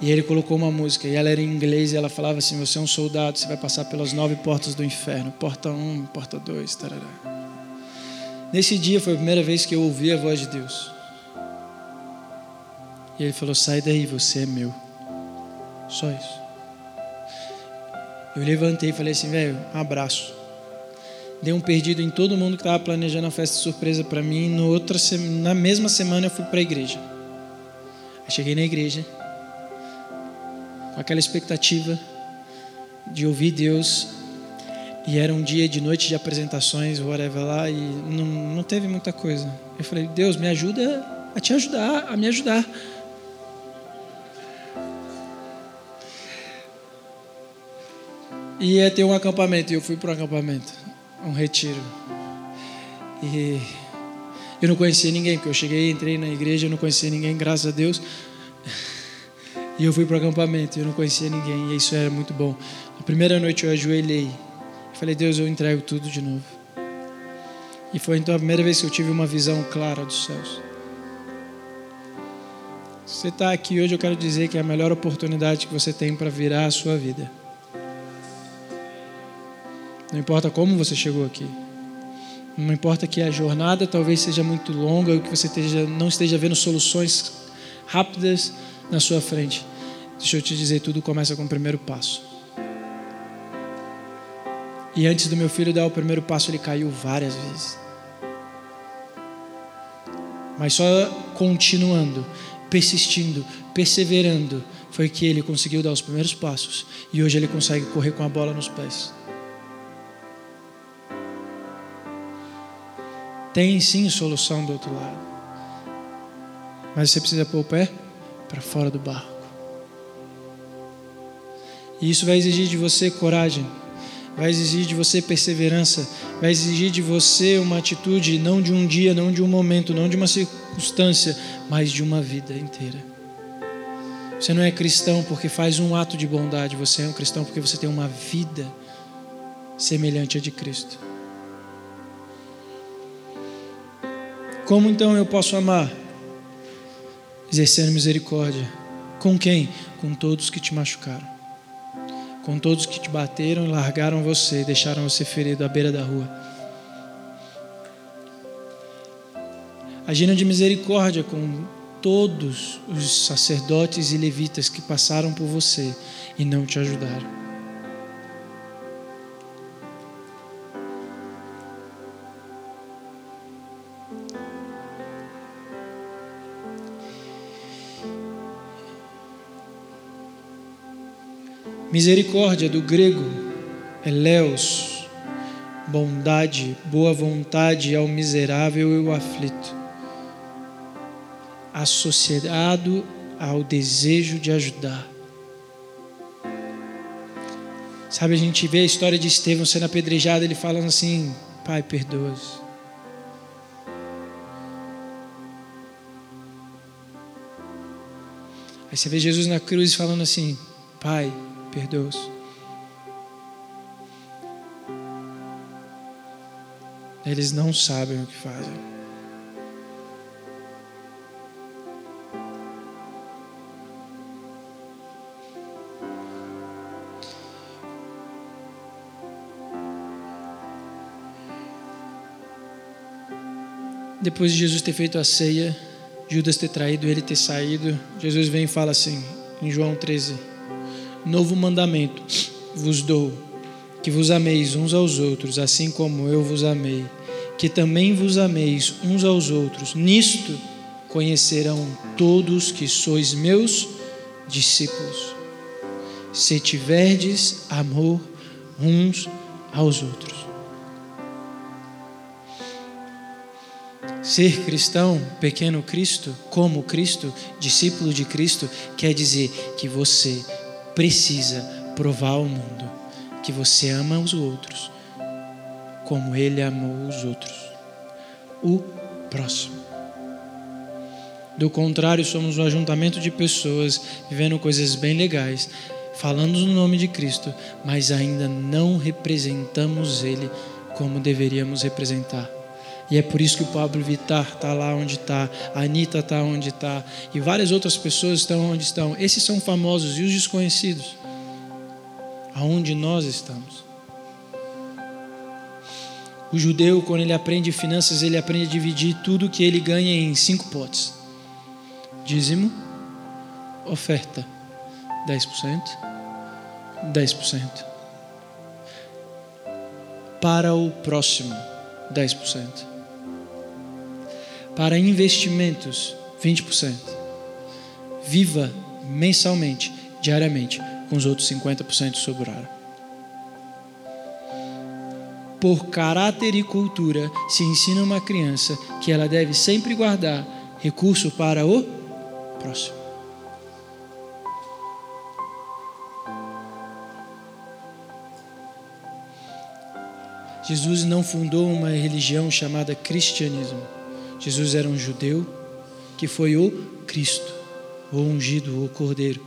E ele colocou uma música, e ela era em inglês, e ela falava assim: Você é um soldado, você vai passar pelas nove portas do inferno. Porta um, porta dois, tarará. Nesse dia foi a primeira vez que eu ouvi a voz de Deus. E ele falou: Sai daí, você é meu. Só isso. Eu levantei e falei assim: Velho, um abraço. Dei um perdido em todo mundo que estava planejando a festa surpresa para mim. No outra, na mesma semana eu fui para a igreja. Aí cheguei na igreja com aquela expectativa de ouvir Deus. E era um dia de noite de apresentações, whatever lá, e não, não teve muita coisa. Eu falei, Deus, me ajuda a te ajudar, a me ajudar. Ia ter um acampamento, e eu fui para um acampamento, um retiro. E eu não conhecia ninguém, porque eu cheguei, entrei na igreja, eu não conhecia ninguém, graças a Deus. E eu fui para o acampamento, eu não conhecia ninguém, e isso era muito bom. Na primeira noite eu ajoelhei, e falei, Deus, eu entrego tudo de novo. E foi então a primeira vez que eu tive uma visão clara dos céus. Se você está aqui hoje, eu quero dizer que é a melhor oportunidade que você tem para virar a sua vida. Não importa como você chegou aqui. Não importa que a jornada talvez seja muito longa ou que você esteja, não esteja vendo soluções rápidas na sua frente. Deixa eu te dizer, tudo começa com o primeiro passo. E antes do meu filho dar o primeiro passo, ele caiu várias vezes. Mas só continuando, persistindo, perseverando, foi que ele conseguiu dar os primeiros passos e hoje ele consegue correr com a bola nos pés. Tem sim solução do outro lado, mas você precisa pôr o pé para fora do barco. E isso vai exigir de você coragem, vai exigir de você perseverança, vai exigir de você uma atitude não de um dia, não de um momento, não de uma circunstância, mas de uma vida inteira. Você não é cristão porque faz um ato de bondade, você é um cristão porque você tem uma vida semelhante à de Cristo. Como então eu posso amar? Exercendo misericórdia. Com quem? Com todos que te machucaram. Com todos que te bateram e largaram você, deixaram você ferido à beira da rua. Agindo de misericórdia com todos os sacerdotes e levitas que passaram por você e não te ajudaram. Misericórdia do grego leos, bondade, boa vontade ao miserável e ao aflito associado ao desejo de ajudar. Sabe, a gente vê a história de Estevão sendo apedrejado, ele falando assim: Pai, perdoa-os. Aí você vê Jesus na cruz falando assim: Pai, perdoa-os. Eles não sabem o que fazem. depois de Jesus ter feito a ceia, Judas ter traído ele, ter saído, Jesus vem e fala assim, em João 13: Novo mandamento vos dou, que vos ameis uns aos outros, assim como eu vos amei, que também vos ameis uns aos outros. Nisto conhecerão todos que sois meus discípulos, se tiverdes amor uns aos outros. Ser cristão, pequeno Cristo, como Cristo, discípulo de Cristo, quer dizer que você precisa provar ao mundo que você ama os outros como Ele amou os outros. O próximo. Do contrário, somos um ajuntamento de pessoas vivendo coisas bem legais, falando no nome de Cristo, mas ainda não representamos Ele como deveríamos representar. E é por isso que o Pablo Vittar está lá onde está, a Anitta está onde está, e várias outras pessoas estão onde estão. Esses são famosos e os desconhecidos. Aonde nós estamos. O judeu, quando ele aprende finanças, ele aprende a dividir tudo que ele ganha em cinco potes: dízimo, oferta, 10%, 10%. Para o próximo, 10% para investimentos, 20%. Viva mensalmente, diariamente, com os outros 50% sobraram. Por caráter e cultura, se ensina uma criança que ela deve sempre guardar recurso para o próximo. Jesus não fundou uma religião chamada cristianismo. Jesus era um judeu que foi o Cristo, o ungido, o Cordeiro.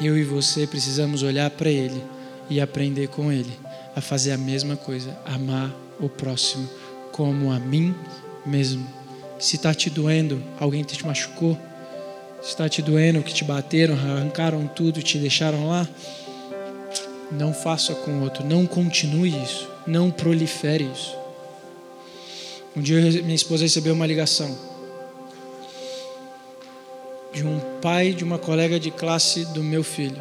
Eu e você precisamos olhar para Ele e aprender com Ele a fazer a mesma coisa, amar o próximo como a mim mesmo. Se está te doendo, alguém te machucou, se está te doendo, que te bateram, arrancaram tudo, te deixaram lá, não faça com o outro, não continue isso, não prolifere isso. Um dia minha esposa recebeu uma ligação de um pai de uma colega de classe do meu filho.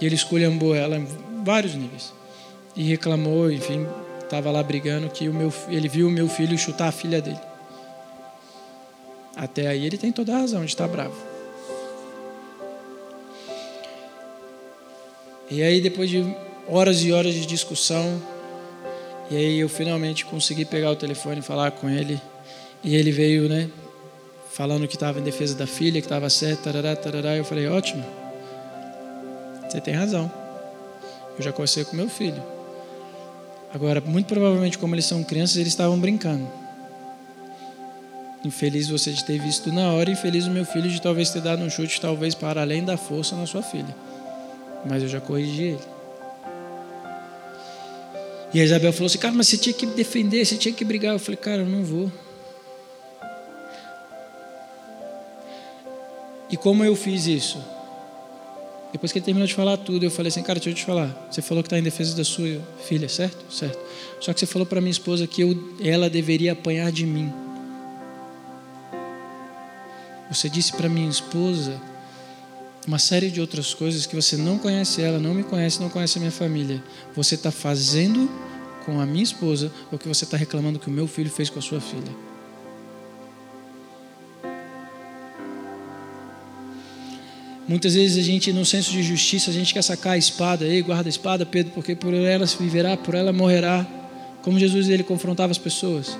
E ele esculhambou ela em vários níveis. E reclamou, enfim, estava lá brigando que o meu, ele viu o meu filho chutar a filha dele. Até aí ele tem toda a razão de estar bravo. E aí, depois de horas e horas de discussão, e aí eu finalmente consegui pegar o telefone e falar com ele. E ele veio, né, falando que estava em defesa da filha, que estava certo, tarará, tarará. Eu falei, ótimo, você tem razão. Eu já conversei com meu filho. Agora, muito provavelmente, como eles são crianças, eles estavam brincando. Infeliz você de ter visto na hora, infeliz o meu filho de talvez ter dado um chute, talvez para além da força na sua filha. Mas eu já corrigi ele. E a Isabel falou assim: Cara, mas você tinha que defender, você tinha que brigar. Eu falei: Cara, eu não vou. E como eu fiz isso? Depois que ele terminou de falar tudo, eu falei assim: Cara, deixa eu te falar. Você falou que está em defesa da sua filha, certo? Certo. Só que você falou para minha esposa que eu, ela deveria apanhar de mim. Você disse para minha esposa uma série de outras coisas que você não conhece ela, não me conhece, não conhece a minha família. Você está fazendo com a minha esposa o que você está reclamando que o meu filho fez com a sua filha. Muitas vezes a gente, no senso de justiça, a gente quer sacar a espada, ei, guarda a espada, Pedro, porque por ela se viverá, por ela morrerá. Como Jesus ele confrontava as pessoas.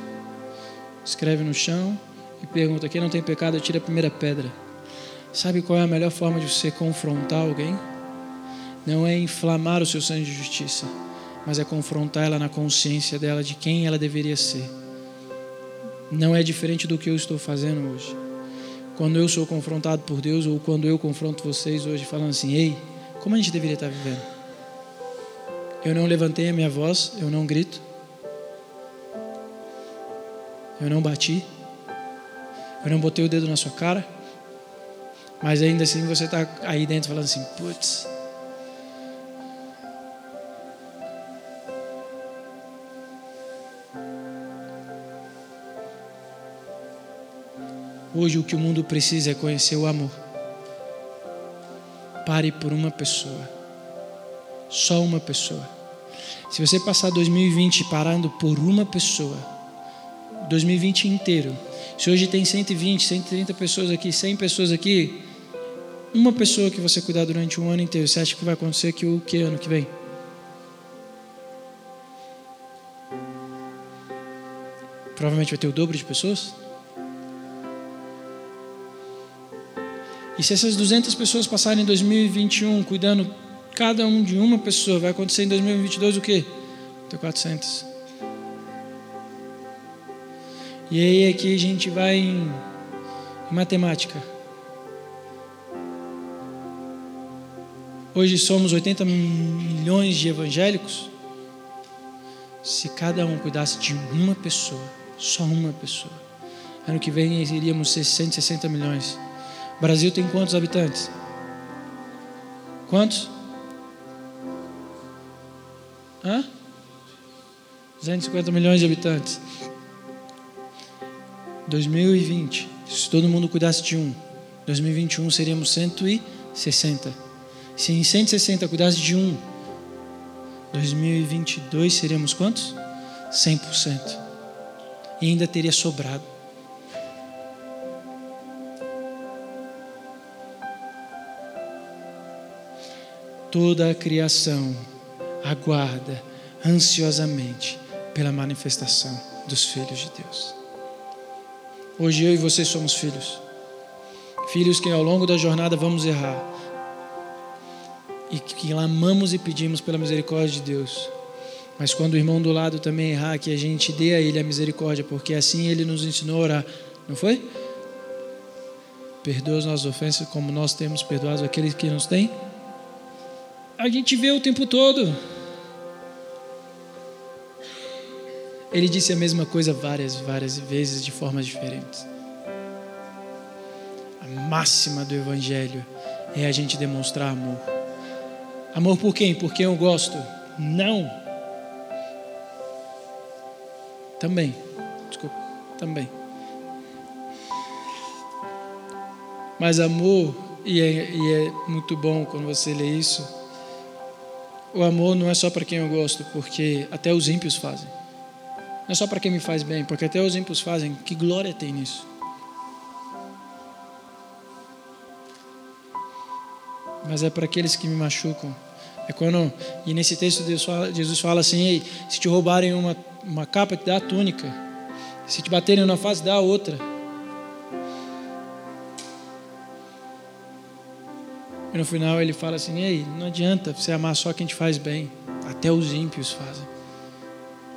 Escreve no chão, e pergunta: quem não tem pecado, tira a primeira pedra. Sabe qual é a melhor forma de você confrontar alguém? Não é inflamar o seu sangue de justiça, mas é confrontar ela na consciência dela de quem ela deveria ser. Não é diferente do que eu estou fazendo hoje. Quando eu sou confrontado por Deus, ou quando eu confronto vocês hoje, falando assim: ei, como a gente deveria estar vivendo? Eu não levantei a minha voz, eu não grito, eu não bati, eu não botei o dedo na sua cara, mas ainda assim você está aí dentro falando assim: putz. Hoje o que o mundo precisa é conhecer o amor. Pare por uma pessoa. Só uma pessoa. Se você passar 2020 parando por uma pessoa, 2020 inteiro, se hoje tem 120, 130 pessoas aqui, 100 pessoas aqui, uma pessoa que você cuidar durante um ano inteiro, você acha que vai acontecer que o que ano que vem? Provavelmente vai ter o dobro de pessoas. E se essas 200 pessoas passarem em 2021 cuidando cada um de uma pessoa, vai acontecer em 2022 o quê? Ter 400. E aí aqui a gente vai em matemática. Hoje somos 80 milhões de evangélicos. Se cada um cuidasse de uma pessoa, só uma pessoa, ano que vem iríamos ser 160 milhões. O Brasil tem quantos habitantes? Quantos? Hã? 250 milhões de habitantes. 2020, se todo mundo cuidasse de um, 2021 seríamos 160. Se em 160 cuidasse de um, 2022 seríamos quantos? 100%. E ainda teria sobrado. Toda a criação aguarda ansiosamente pela manifestação dos filhos de Deus. Hoje eu e você somos filhos. Filhos que ao longo da jornada vamos errar. E que clamamos e pedimos pela misericórdia de Deus. Mas quando o irmão do lado também errar, que a gente dê a ele a misericórdia, porque assim ele nos ensinou a orar. Não foi? Perdoa as nossas ofensas como nós temos perdoado aqueles que nos têm. A gente vê o tempo todo. Ele disse a mesma coisa várias, várias vezes de formas diferentes. A máxima do Evangelho é a gente demonstrar amor. Amor por quem? Por quem eu gosto? Não. Também. Desculpa. Também. Mas amor, e é, e é muito bom quando você lê isso. O amor não é só para quem eu gosto, porque até os ímpios fazem. Não é só para quem me faz bem, porque até os ímpios fazem. Que glória tem nisso? Mas é para aqueles que me machucam. É quando, e nesse texto Deus fala, Jesus fala assim: Ei, se te roubarem uma, uma capa, te dá a túnica. Se te baterem na face, dá a outra. E no final ele fala assim: Ei, não adianta você amar só quem te faz bem. Até os ímpios fazem.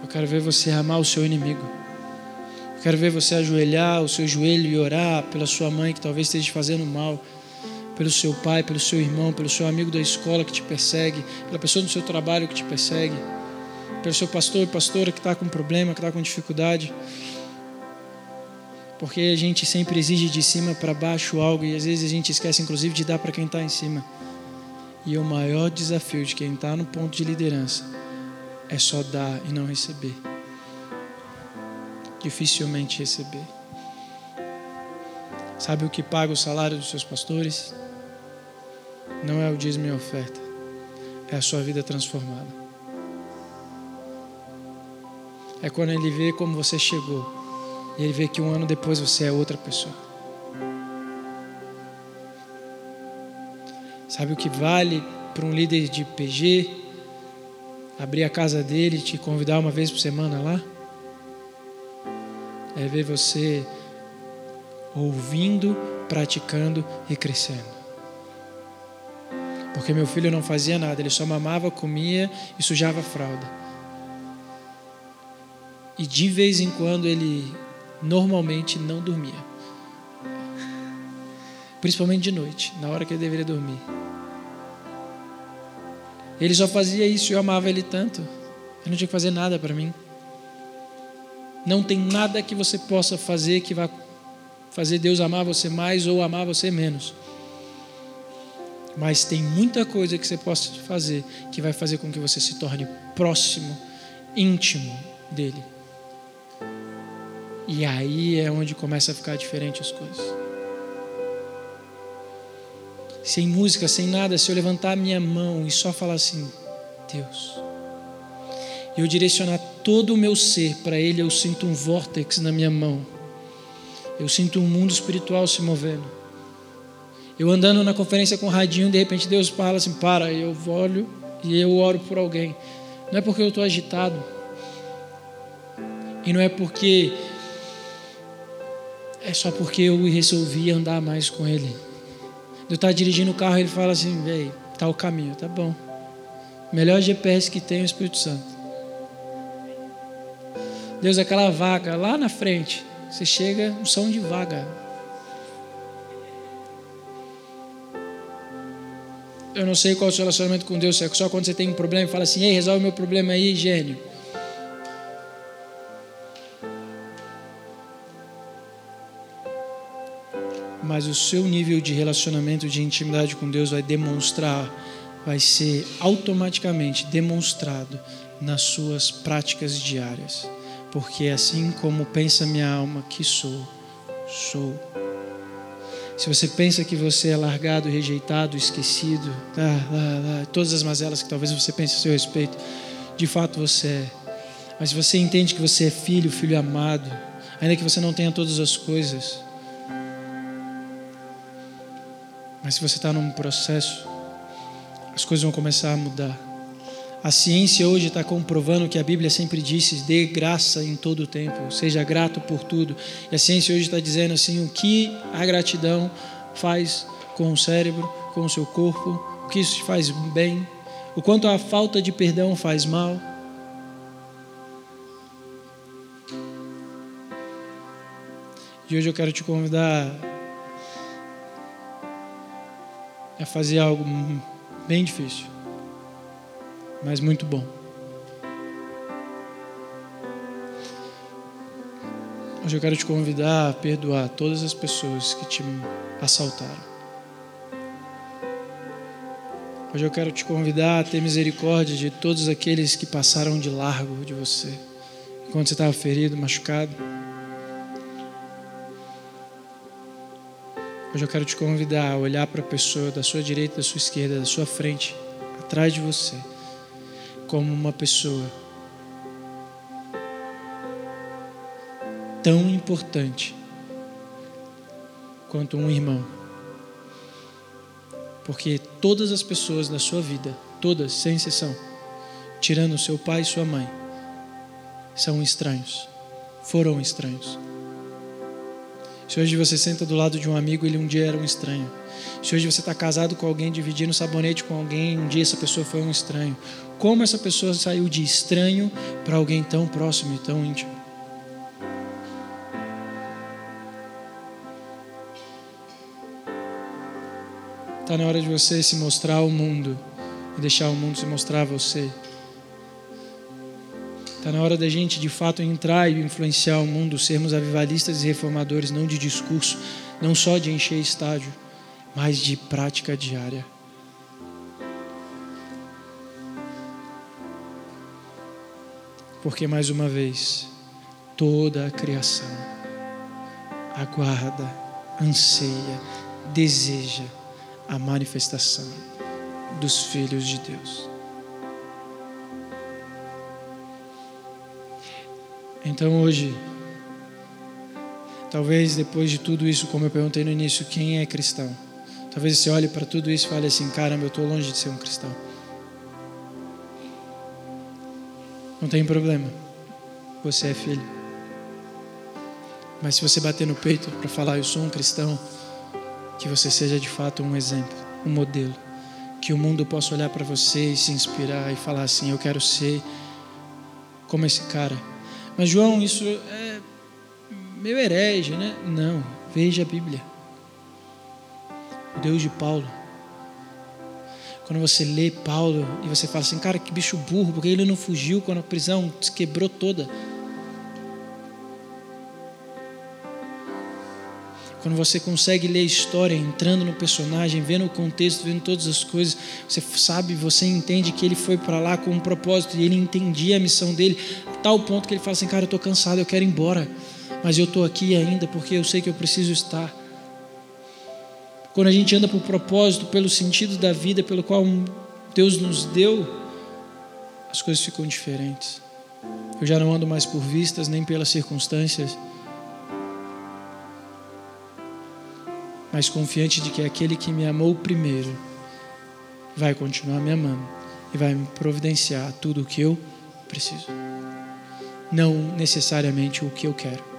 Eu quero ver você amar o seu inimigo. Eu quero ver você ajoelhar o seu joelho e orar pela sua mãe que talvez esteja fazendo mal pelo seu pai, pelo seu irmão, pelo seu amigo da escola que te persegue, pela pessoa do seu trabalho que te persegue, pelo seu pastor e pastora que está com problema, que está com dificuldade. Porque a gente sempre exige de cima para baixo algo e às vezes a gente esquece, inclusive, de dar para quem está em cima. E o maior desafio de quem está no ponto de liderança é só dar e não receber. Dificilmente receber. Sabe o que paga o salário dos seus pastores? Não é o dízimo e a oferta, é a sua vida transformada. É quando ele vê como você chegou e ele vê que um ano depois você é outra pessoa. Sabe o que vale para um líder de PG abrir a casa dele e te convidar uma vez por semana lá? É ver você ouvindo, praticando e crescendo. Porque meu filho não fazia nada, ele só mamava, comia e sujava a fralda. E de vez em quando ele normalmente não dormia. Principalmente de noite, na hora que ele deveria dormir. Ele só fazia isso e eu amava ele tanto. Eu não tinha que fazer nada para mim. Não tem nada que você possa fazer que vá fazer Deus amar você mais ou amar você menos. Mas tem muita coisa que você possa fazer que vai fazer com que você se torne próximo, íntimo dele. E aí é onde começa a ficar diferente as coisas. Sem música, sem nada, se eu levantar a minha mão e só falar assim, Deus, eu direcionar todo o meu ser para Ele, eu sinto um vórtex na minha mão. Eu sinto um mundo espiritual se movendo. Eu andando na conferência com o radinho, de repente Deus fala assim: para, eu olho e eu oro por alguém. Não é porque eu estou agitado. E não é porque. É só porque eu resolvi andar mais com Ele. Eu estar dirigindo o carro, ele fala assim: velho, tá o caminho, tá bom. Melhor GPS que tem é o Espírito Santo. Deus, aquela vaga lá na frente. Você chega, um som de vaga. Eu não sei qual é o seu relacionamento com Deus, é só quando você tem um problema e fala assim: ei, resolve meu problema aí, gênio. Mas o seu nível de relacionamento, de intimidade com Deus vai demonstrar, vai ser automaticamente demonstrado nas suas práticas diárias. Porque assim como pensa minha alma que sou, sou. Se você pensa que você é largado, rejeitado, esquecido, todas as mazelas que talvez você pense a seu respeito, de fato você é. Mas se você entende que você é filho, filho amado, ainda que você não tenha todas as coisas, mas se você está num processo, as coisas vão começar a mudar. A ciência hoje está comprovando que a Bíblia sempre disse: dê graça em todo o tempo, seja grato por tudo. E a ciência hoje está dizendo assim: o que a gratidão faz com o cérebro, com o seu corpo, o que isso faz bem, o quanto a falta de perdão faz mal. E hoje eu quero te convidar a fazer algo bem difícil mas muito bom. Hoje eu quero te convidar a perdoar todas as pessoas que te assaltaram. Hoje eu quero te convidar a ter misericórdia de todos aqueles que passaram de largo de você, quando você estava ferido, machucado. Hoje eu quero te convidar a olhar para a pessoa da sua direita, da sua esquerda, da sua frente, atrás de você como uma pessoa tão importante quanto um irmão. Porque todas as pessoas da sua vida, todas, sem exceção, tirando seu pai e sua mãe, são estranhos, foram estranhos. Se hoje você senta do lado de um amigo, ele um dia era um estranho. Se hoje você está casado com alguém, dividindo sabonete com alguém, um dia essa pessoa foi um estranho. Como essa pessoa saiu de estranho para alguém tão próximo e tão íntimo? Está na hora de você se mostrar ao mundo e deixar o mundo se mostrar a você. Está na hora da gente de fato entrar e influenciar o mundo, sermos avivalistas e reformadores, não de discurso, não só de encher estádio, mas de prática diária. Porque, mais uma vez, toda a criação aguarda, anseia, deseja a manifestação dos filhos de Deus. Então hoje, talvez depois de tudo isso, como eu perguntei no início, quem é cristão? Talvez você olhe para tudo isso e fale assim: caramba, eu estou longe de ser um cristão. Não tem problema, você é filho. Mas se você bater no peito para falar, eu sou um cristão, que você seja de fato um exemplo, um modelo. Que o mundo possa olhar para você e se inspirar e falar assim: eu quero ser como esse cara. Mas, João, isso é meio herege, né? Não, veja a Bíblia. O Deus de Paulo. Quando você lê Paulo e você fala assim, cara, que bicho burro, porque ele não fugiu quando a prisão se quebrou toda. Quando você consegue ler a história, entrando no personagem, vendo o contexto, vendo todas as coisas, você sabe, você entende que ele foi para lá com um propósito e ele entendia a missão dele, a tal ponto que ele fala assim: Cara, eu estou cansado, eu quero ir embora, mas eu estou aqui ainda porque eu sei que eu preciso estar. Quando a gente anda por propósito, pelo sentido da vida pelo qual Deus nos deu, as coisas ficam diferentes. Eu já não ando mais por vistas nem pelas circunstâncias, mas confiante de que aquele que me amou primeiro vai continuar me amando e vai me providenciar tudo o que eu preciso, não necessariamente o que eu quero.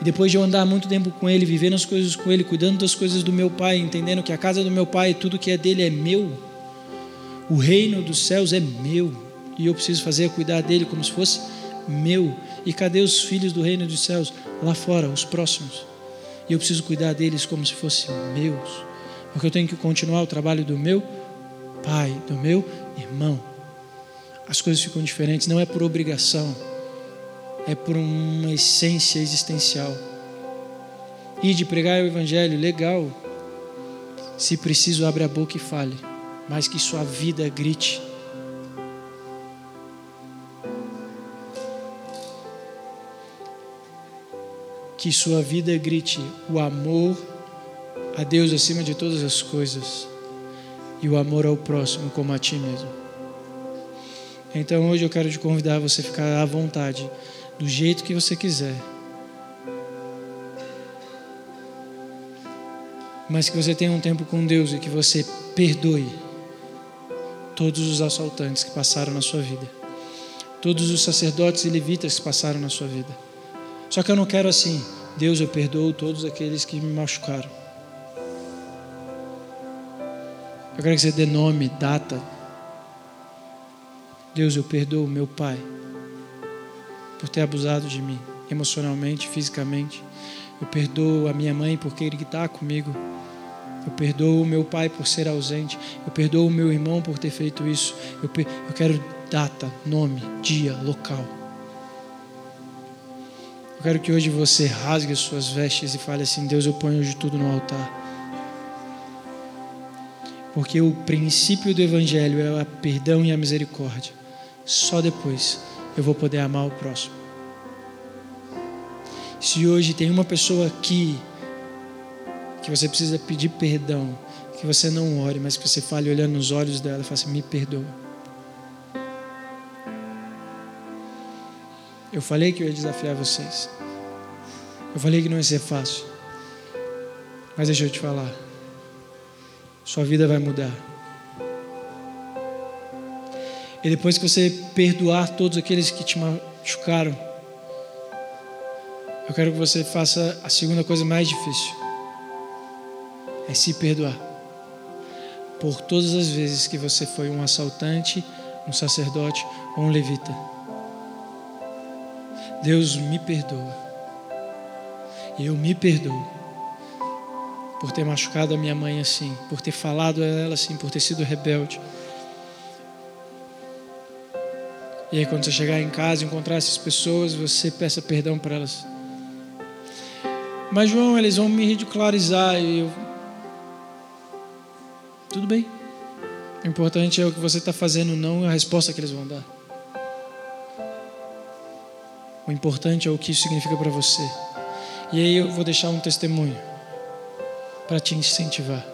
E depois de eu andar muito tempo com Ele, vivendo as coisas com Ele, cuidando das coisas do meu Pai, entendendo que a casa do meu Pai, tudo que é dele é meu, o reino dos céus é meu, e eu preciso fazer cuidar dele como se fosse meu. E cadê os filhos do reino dos céus? Lá fora, os próximos. E eu preciso cuidar deles como se fossem meus, porque eu tenho que continuar o trabalho do meu pai, do meu irmão. As coisas ficam diferentes, não é por obrigação é por uma essência existencial. E de pregar o Evangelho, legal. Se preciso, abre a boca e fale, mas que sua vida grite. Que sua vida grite o amor a Deus acima de todas as coisas e o amor ao próximo como a ti mesmo. Então hoje eu quero te convidar a você ficar à vontade do jeito que você quiser. Mas que você tenha um tempo com Deus e que você perdoe todos os assaltantes que passaram na sua vida, todos os sacerdotes e levitas que passaram na sua vida. Só que eu não quero assim, Deus, eu perdoo todos aqueles que me machucaram. Eu quero que você dê nome, data. Deus, eu perdoo meu pai por ter abusado de mim, emocionalmente, fisicamente. Eu perdoo a minha mãe por querer estar comigo. Eu perdoo o meu pai por ser ausente. Eu perdoo o meu irmão por ter feito isso. Eu, eu quero data, nome, dia, local. Eu quero que hoje você rasgue as suas vestes e fale assim: Deus, eu ponho hoje tudo no altar. Porque o princípio do Evangelho é o perdão e a misericórdia. Só depois eu vou poder amar o próximo. Se hoje tem uma pessoa aqui que você precisa pedir perdão, que você não ore, mas que você fale olhando nos olhos dela e fale assim, me perdoa. Eu falei que eu ia desafiar vocês. Eu falei que não ia ser fácil. Mas deixa eu te falar. sua vida vai mudar. E depois que você perdoar todos aqueles que te machucaram, eu quero que você faça a segunda coisa mais difícil: é se perdoar. Por todas as vezes que você foi um assaltante, um sacerdote ou um levita. Deus me perdoa. E eu me perdoo por ter machucado a minha mãe assim, por ter falado a ela assim, por ter sido rebelde. E aí, quando você chegar em casa e encontrar essas pessoas, você peça perdão para elas. Mas, João, eles vão me ridicularizar e eu. Tudo bem. O importante é o que você está fazendo, não a resposta que eles vão dar. O importante é o que isso significa para você. E aí eu vou deixar um testemunho para te incentivar.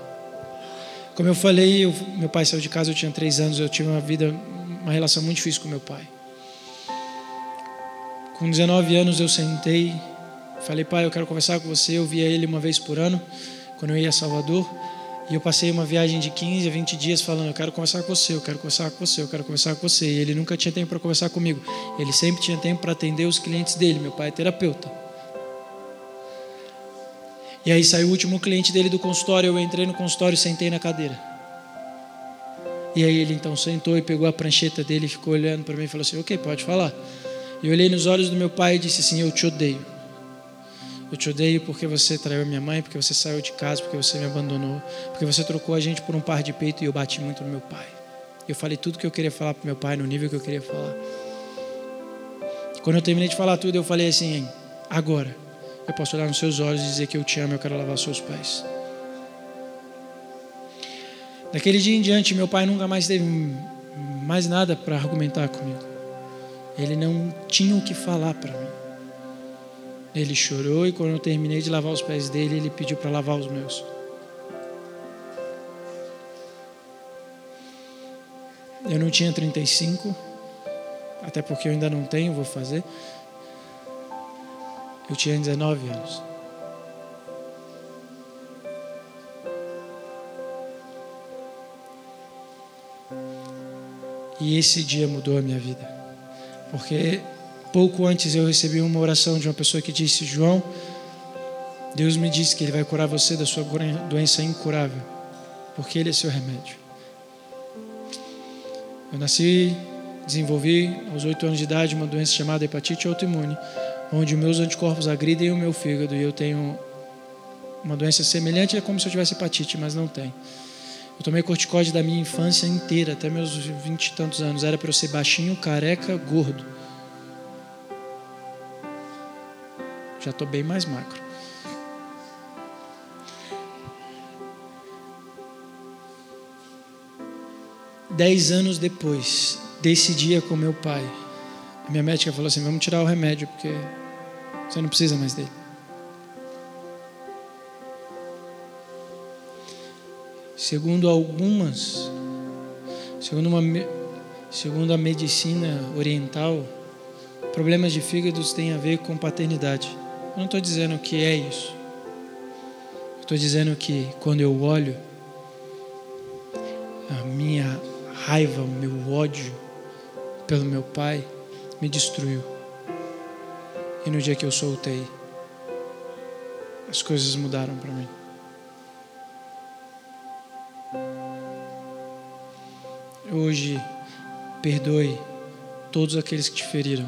Como eu falei, eu, meu pai saiu de casa, eu tinha três anos, eu tive uma vida, uma relação muito difícil com meu pai. Com 19 anos eu sentei, falei, pai, eu quero conversar com você. Eu via ele uma vez por ano, quando eu ia a Salvador. E eu passei uma viagem de 15 a 20 dias falando: Eu quero conversar com você, eu quero conversar com você, eu quero conversar com você. E ele nunca tinha tempo para conversar comigo. Ele sempre tinha tempo para atender os clientes dele. Meu pai é terapeuta. E aí saiu o último cliente dele do consultório. Eu entrei no consultório e sentei na cadeira. E aí ele então sentou e pegou a prancheta dele, ficou olhando para mim e falou assim: Ok, pode falar. E eu olhei nos olhos do meu pai e disse assim: Eu te odeio. Eu te odeio porque você traiu minha mãe, porque você saiu de casa, porque você me abandonou, porque você trocou a gente por um par de peito e eu bati muito no meu pai. Eu falei tudo que eu queria falar para meu pai no nível que eu queria falar. Quando eu terminei de falar tudo, eu falei assim: agora eu posso olhar nos seus olhos e dizer que eu te amo, eu quero lavar seus pés. Daquele dia em diante, meu pai nunca mais teve mais nada para argumentar comigo. Ele não tinha o que falar para mim. Ele chorou e quando eu terminei de lavar os pés dele, ele pediu para lavar os meus. Eu não tinha 35, até porque eu ainda não tenho, vou fazer. Eu tinha 19 anos. E esse dia mudou a minha vida. Porque Pouco antes eu recebi uma oração de uma pessoa que disse: João, Deus me disse que Ele vai curar você da sua doença incurável, porque Ele é seu remédio. Eu nasci, desenvolvi aos oito anos de idade uma doença chamada hepatite autoimune, onde meus anticorpos agridem o meu fígado e eu tenho uma doença semelhante, é como se eu tivesse hepatite, mas não tem. Eu tomei corticóide da minha infância inteira, até meus vinte e tantos anos. Era para eu ser baixinho, careca, gordo. Já estou bem mais macro. Dez anos depois desse dia com meu pai, a minha médica falou assim: vamos tirar o remédio, porque você não precisa mais dele. Segundo algumas, segundo, uma, segundo a medicina oriental, problemas de fígados têm a ver com paternidade. Eu não estou dizendo que é isso. Estou dizendo que quando eu olho, a minha raiva, o meu ódio pelo meu pai me destruiu. E no dia que eu soltei, as coisas mudaram para mim. Hoje, perdoe todos aqueles que te feriram,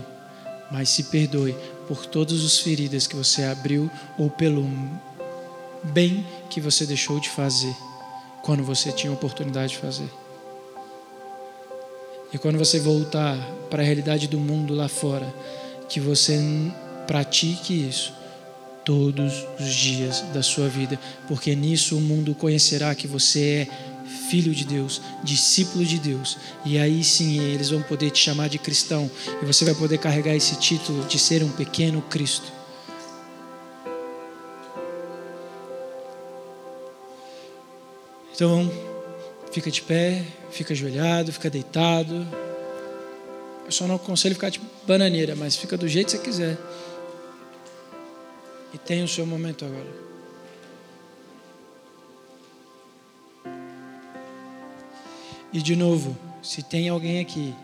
mas se perdoe por todas as feridas que você abriu ou pelo bem que você deixou de fazer quando você tinha oportunidade de fazer. E quando você voltar para a realidade do mundo lá fora, que você pratique isso todos os dias da sua vida, porque nisso o mundo conhecerá que você é filho de Deus, discípulo de Deus. E aí sim eles vão poder te chamar de cristão. E você vai poder carregar esse título de ser um pequeno Cristo. Então, fica de pé, fica ajoelhado, fica deitado. Eu só não aconselho ficar de bananeira, mas fica do jeito que você quiser. E tenha o seu momento agora. E de novo, se tem alguém aqui,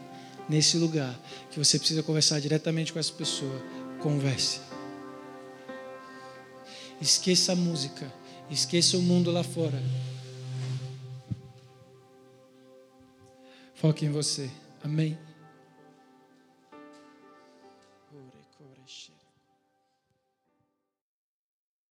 nesse lugar, que você precisa conversar diretamente com essa pessoa, converse. Esqueça a música, esqueça o mundo lá fora. Foque em você. Amém.